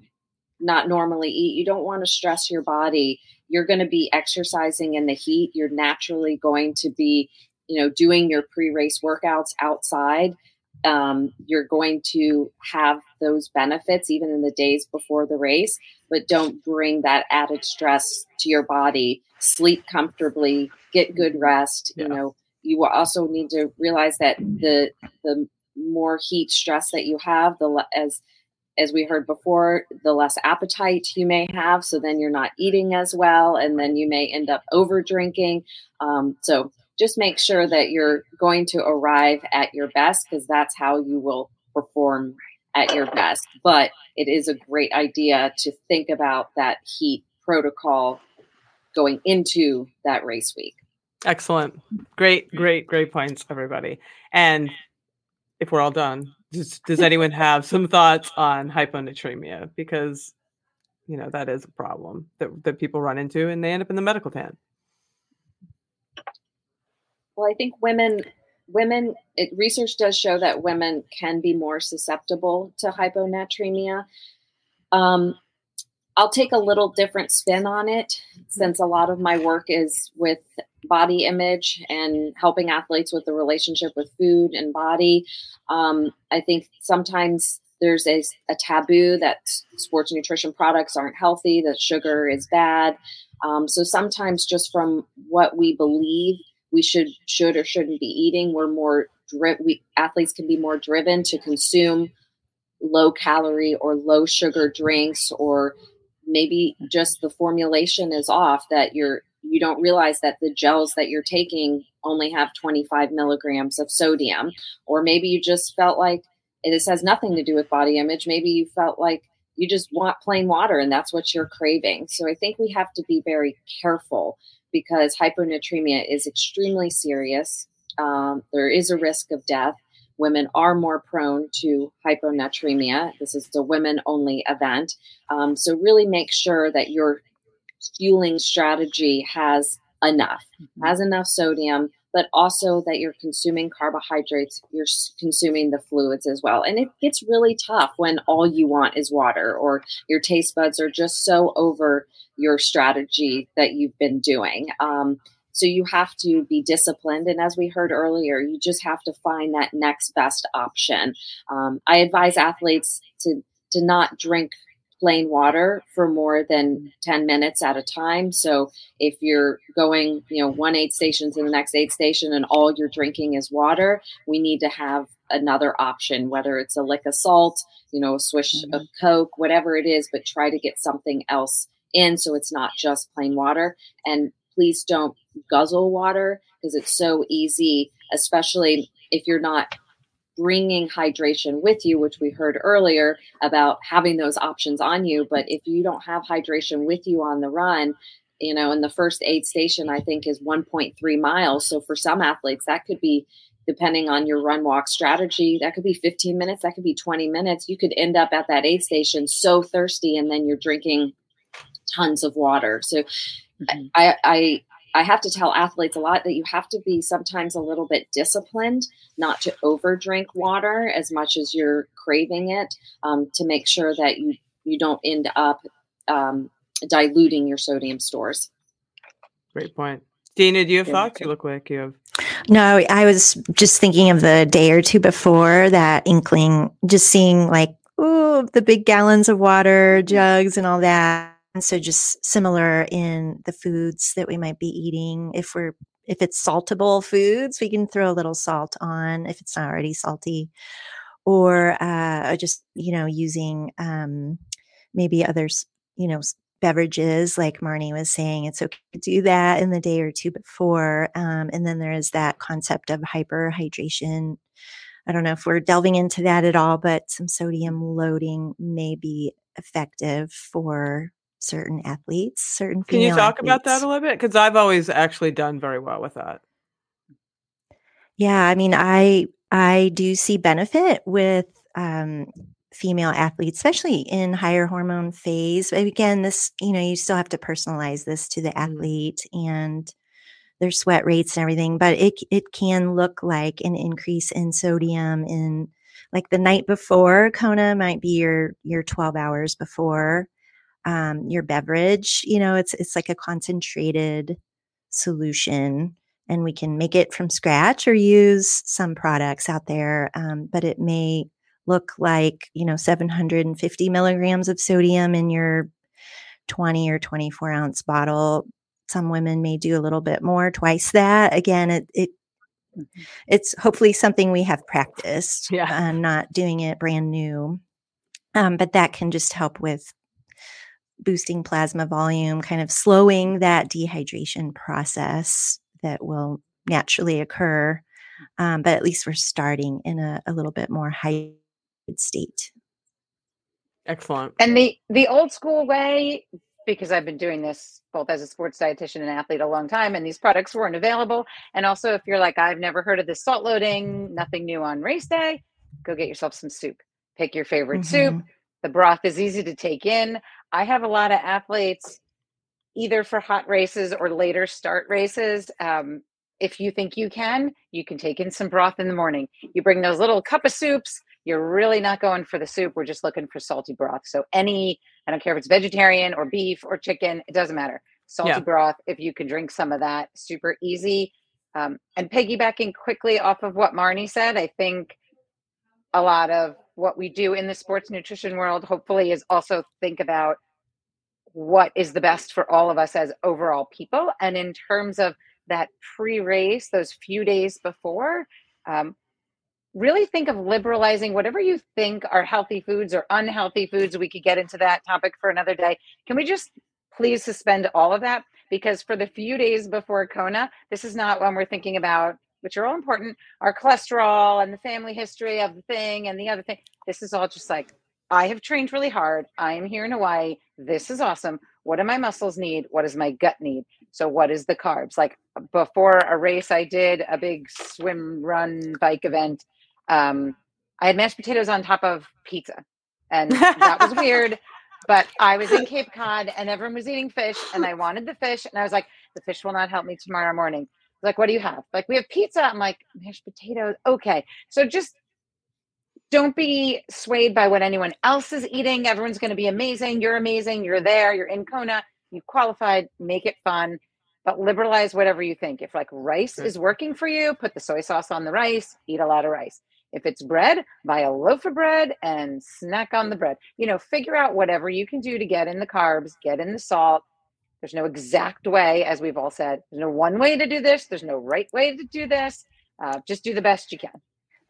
not normally eat. You don't want to stress your body. You're going to be exercising in the heat. You're naturally going to be, you know, doing your pre-race workouts outside um, you're going to have those benefits even in the days before the race, but don't bring that added stress to your body. Sleep comfortably, get good rest. Yeah. You know, you will also need to realize that the the more heat stress that you have, the as as we heard before, the less appetite you may have. So then you're not eating as well, and then you may end up over drinking. Um, so just make sure that you're going to arrive at your best because that's how you will perform at your best. But it is a great idea to think about that heat protocol going into that race week.
Excellent. Great, great, great points, everybody. And if we're all done, does, does anyone have some thoughts on hyponatremia? Because, you know, that is a problem that, that people run into and they end up in the medical tent.
Well, I think women women it, research does show that women can be more susceptible to hyponatremia. Um, I'll take a little different spin on it since a lot of my work is with body image and helping athletes with the relationship with food and body. Um, I think sometimes there's a, a, taboo that sports nutrition products aren't healthy, that sugar is bad. Um, so sometimes, just from what we believe we should should or shouldn't be eating. We're more dri- we athletes can be more driven to consume low calorie or low sugar drinks or maybe just the formulation is off that you're you don't realize that the gels that you're taking only have 25 milligrams of sodium or maybe you just felt like this has nothing to do with body image maybe you felt like you just want plain water and that's what you're craving so i think we have to be very careful because hyponatremia is extremely serious. Um, there is a risk of death. Women are more prone to hyponatremia. This is a women only event. Um, so, really make sure that your fueling strategy has enough, mm-hmm. has enough sodium, but also that you're consuming carbohydrates, you're consuming the fluids as well. And it gets really tough when all you want is water or your taste buds are just so over your strategy that you've been doing. Um, so you have to be disciplined. And as we heard earlier, you just have to find that next best option. Um, I advise athletes to, to not drink plain water for more than 10 minutes at a time. So if you're going, you know, one aid station to the next aid station and all you're drinking is water, we need to have another option, whether it's a lick of salt, you know, a swish mm-hmm. of Coke, whatever it is, but try to get something else in so it's not just plain water. And please don't guzzle water because it's so easy, especially if you're not bringing hydration with you, which we heard earlier about having those options on you. But if you don't have hydration with you on the run, you know, and the first aid station, I think, is 1.3 miles. So for some athletes, that could be, depending on your run walk strategy, that could be 15 minutes, that could be 20 minutes. You could end up at that aid station so thirsty, and then you're drinking tons of water. So mm-hmm. I, I, I have to tell athletes a lot that you have to be sometimes a little bit disciplined not to over drink water as much as you're craving it um, to make sure that you, you don't end up um, diluting your sodium stores.
Great point. Dina, do you have thoughts? You look like you have.
No, I was just thinking of the day or two before that inkling, just seeing like, oh, the big gallons of water, jugs, and all that so just similar in the foods that we might be eating. If we're if it's saltable foods, we can throw a little salt on if it's not already salty, or uh, just you know using um, maybe others you know beverages like Marni was saying. It's okay to do that in the day or two before, um, and then there is that concept of hyperhydration. I don't know if we're delving into that at all, but some sodium loading may be effective for certain athletes, certain
Can you talk
athletes.
about that a little bit? Because I've always actually done very well with that.
Yeah, I mean, I I do see benefit with um, female athletes, especially in higher hormone phase. But again, this, you know, you still have to personalize this to the
Mm-hmm.
athlete and their sweat rates and everything, but it it can look like an increase in sodium in like the night before Kona might be your your 12 hours before um, your beverage. You know, it's it's like a concentrated solution, and we can make it from scratch or use some products out there. Um, but it may look like you know 750 milligrams of sodium in your 20 or 24 ounce bottle. Some women may do a little bit more, twice that. Again, it it it's hopefully something we have practiced,
Yeah.
uh, not doing it brand new. Um, but that can just help with boosting plasma volume, kind of slowing that dehydration process that will naturally occur. Um, but at least we're starting in a, a little bit more hydrated state.
Excellent.
And the the old school way, because I've been doing this both as a sports dietitian and athlete a long time, and these products weren't available. And also, if you're like, I've never heard of this salt loading, nothing new on race day, go get yourself some soup. Pick your favorite soup. The broth is easy to take in. I have a lot of athletes, either for hot races or later start races. Um, if you think you can, you can take in some broth in the morning. You bring those little cup of soups. You're really not going for the soup. We're just looking for salty broth. So any, I don't care if it's vegetarian or beef or chicken, it doesn't matter. Salty
Yeah.
broth. If you can drink some of that, super easy. Um, and piggybacking quickly off of what Marni said, I think a lot of what we do in the sports nutrition world, hopefully, is also think about what is the best for all of us as overall people. And in terms of that pre race, those few days before, um, really think of liberalizing whatever you think are healthy foods or unhealthy foods. We could get into that topic for another day. Can we just please suspend all of that? Because for the few days before Kona, this is not when we're thinking about, which are all important, our cholesterol and the family history of the thing and the other thing. This is all just like, I have trained really hard. I am here in Hawaii. This is awesome. What do my muscles need? What does my gut need? So, what is the carbs? Like before a race, I did a big swim, run, bike event. Um, I had mashed potatoes on top of pizza, and that was weird. But I was in Cape Cod, and everyone was eating fish, and I wanted the fish, and I was like, the fish will not help me tomorrow morning. Like, what do you have? Like, we have pizza. I'm like, mashed potatoes. Okay. So just don't be swayed by what anyone else is eating. Everyone's going to be amazing. You're amazing. You're there. You're in Kona. You qualified. Make it fun, but liberalize whatever you think. If like rice is working for you, put the soy sauce on the rice. Eat a lot of rice. If it's bread, buy a loaf of bread and snack on the bread. You know, figure out whatever you can do to get in the carbs, get in the salt. There's no exact way, as we've all said. There's no one way to do this. There's no right way to do this. Uh, just do the best you can.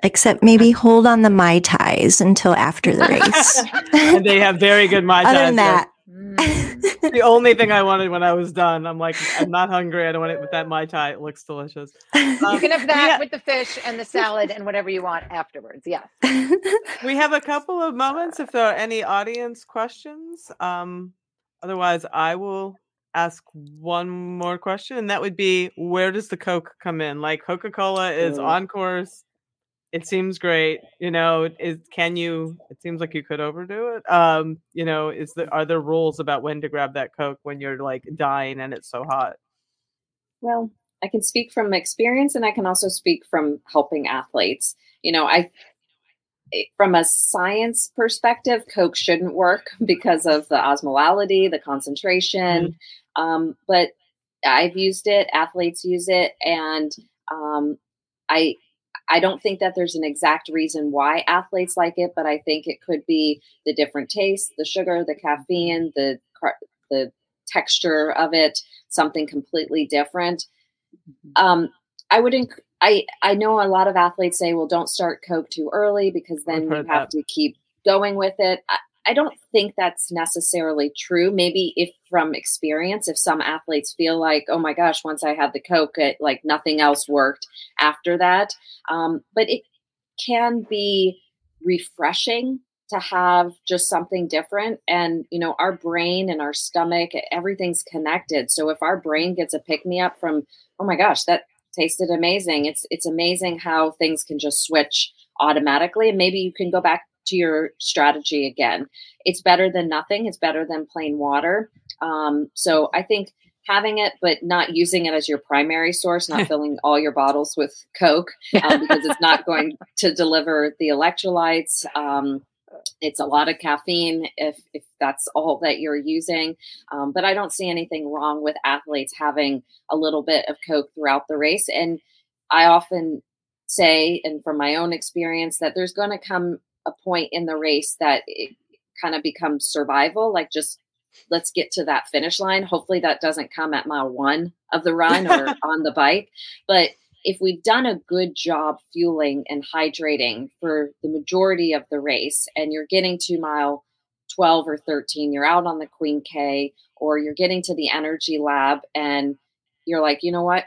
Except maybe hold on the Mai Tais until after the race.
and they have very good mai
Other than that,
Mm.
the only thing I wanted when I was done. I'm like, I'm not hungry. I don't want it with that mai tai. It looks delicious.
You
Um,
can have that
yeah.
with the fish and the salad and whatever you want afterwards. Yeah.
we have a couple of moments if there are any audience questions. Um, otherwise, I will ask one more question, and that would be, where does the Coke come in? Like Coca Cola is on course. It seems great. You know, is can you? It seems like you could overdo it. Um, you know, is there are there rules about when to grab that Coke when you're like dying and it's so hot?
Well, I can speak from experience and I can also speak from helping athletes. You know, I from a science perspective, Coke shouldn't work because of the osmolality, the concentration. Um, but I've used it, athletes use it, and um, I I don't think that there's an exact reason why athletes like it, but I think it could be the different taste, the sugar, the caffeine, the the texture of it, something completely different. Um, I would. Inc- I I know a lot of athletes say, "Well, don't start Coke too early because then you have
that.
to keep going with it." I, I don't think that's necessarily true. Maybe if from experience, if some athletes feel like, "Oh my gosh, once I had the Coke, it, like nothing else worked after that," um, but it can be refreshing to have just something different. And you know our brain and our stomach everything's connected. So if our brain gets a pick me up from oh my gosh that tasted amazing it's it's amazing how things can just switch automatically. And maybe you can go back to your strategy again. It's better than nothing. It's better than plain water. Um, so I think having it, but not using it as your primary source, not filling all your bottles with Coke um, because it's not going to deliver the electrolytes. Um, it's a lot of caffeine if, if that's all that you're using. Um, but I don't see anything wrong with athletes having a little bit of Coke throughout the race. And I often say, and from my own experience, that there's going to come a point in the race that it kind of becomes survival, like just let's get to that finish line. Hopefully that doesn't come at mile one of the run or on the bike. But if we've done a good job fueling and hydrating for the majority of the race and you're getting to mile 12 or 13, you're out on the Queen K or you're getting to the energy lab and you're like, you know what?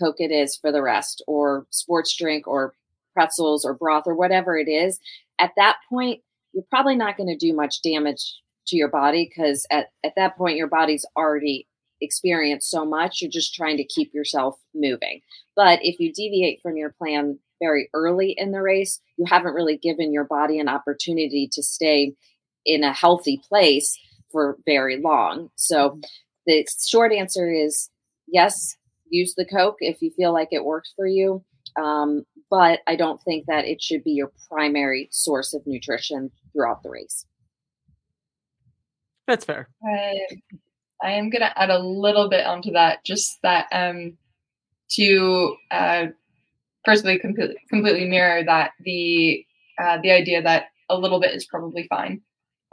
Coke it is for the rest, or sports drink, or pretzels, or broth, or whatever it is. At that point, you're probably not going to do much damage to your body because at, at that point your body's already experienced so much you're just trying to keep yourself moving but if you deviate from your plan very early in the race you haven't really given your body an opportunity to stay in a healthy place for very long so the short answer is yes use the coke if you feel like it works for you um, but i don't think that it should be your primary source of nutrition throughout the race
that's fair.
I, I am going to add a little bit onto that, just that um, to uh, personally completely, completely mirror that the uh, the idea that a little bit is probably fine.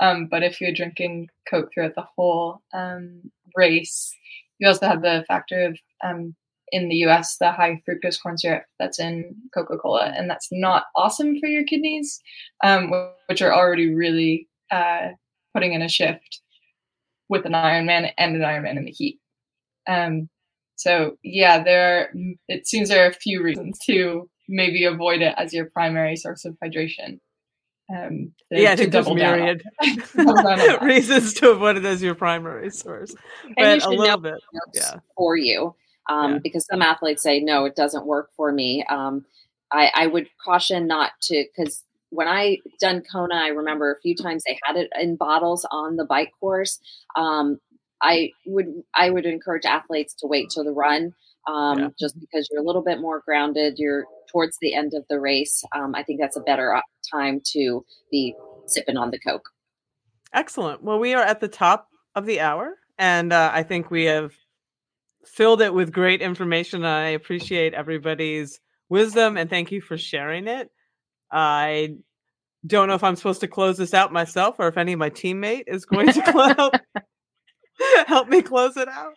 Um, but if you're drinking Coke throughout the whole um, race, you also have the factor of um, in the US, the high fructose corn syrup that's in Coca Cola, and that's not awesome for your kidneys, um, which are already really uh, putting in a shift with an Ironman and an Ironman in the heat. Um, so yeah, there. Are, it seems there are a few reasons to maybe avoid it as your primary source of hydration. Um,
to, yeah, think there's myriad reasons to avoid it as your primary source, but a little bit, yeah,
for you. Um, yeah. Because some athletes say no, it doesn't work for me. Um, I, I would caution not to because when I done Kona, I remember a few times they had it in bottles on the bike course. Um, I would I would encourage athletes to wait till the run, um, yeah. just because you're a little bit more grounded. You're towards the end of the race. Um, I think that's a better time to be sipping on the Coke.
Excellent. Well, we are at the top of the hour, and uh, I think we have filled it with great information. I appreciate everybody's wisdom and thank you for sharing it. I don't know if I'm supposed to close this out myself or if any of my teammate is going to help, help me close it out.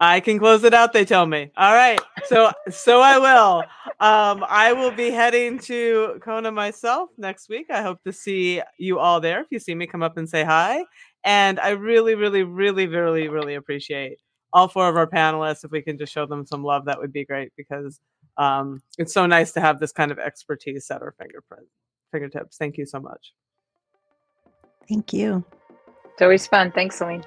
I can close it out, they tell me. All right. So so I will. Um, I will be heading to Kona myself next week. I hope to see you all there. If you see me, come up and say hi. And I really, really, really, really, really appreciate all four of our panelists. If we can just show them some love, that would be great because um, it's so nice to have this kind of expertise at our fingerprint fingertips. Thank you so much.
Thank you.
It's always fun. Thanks, Selene.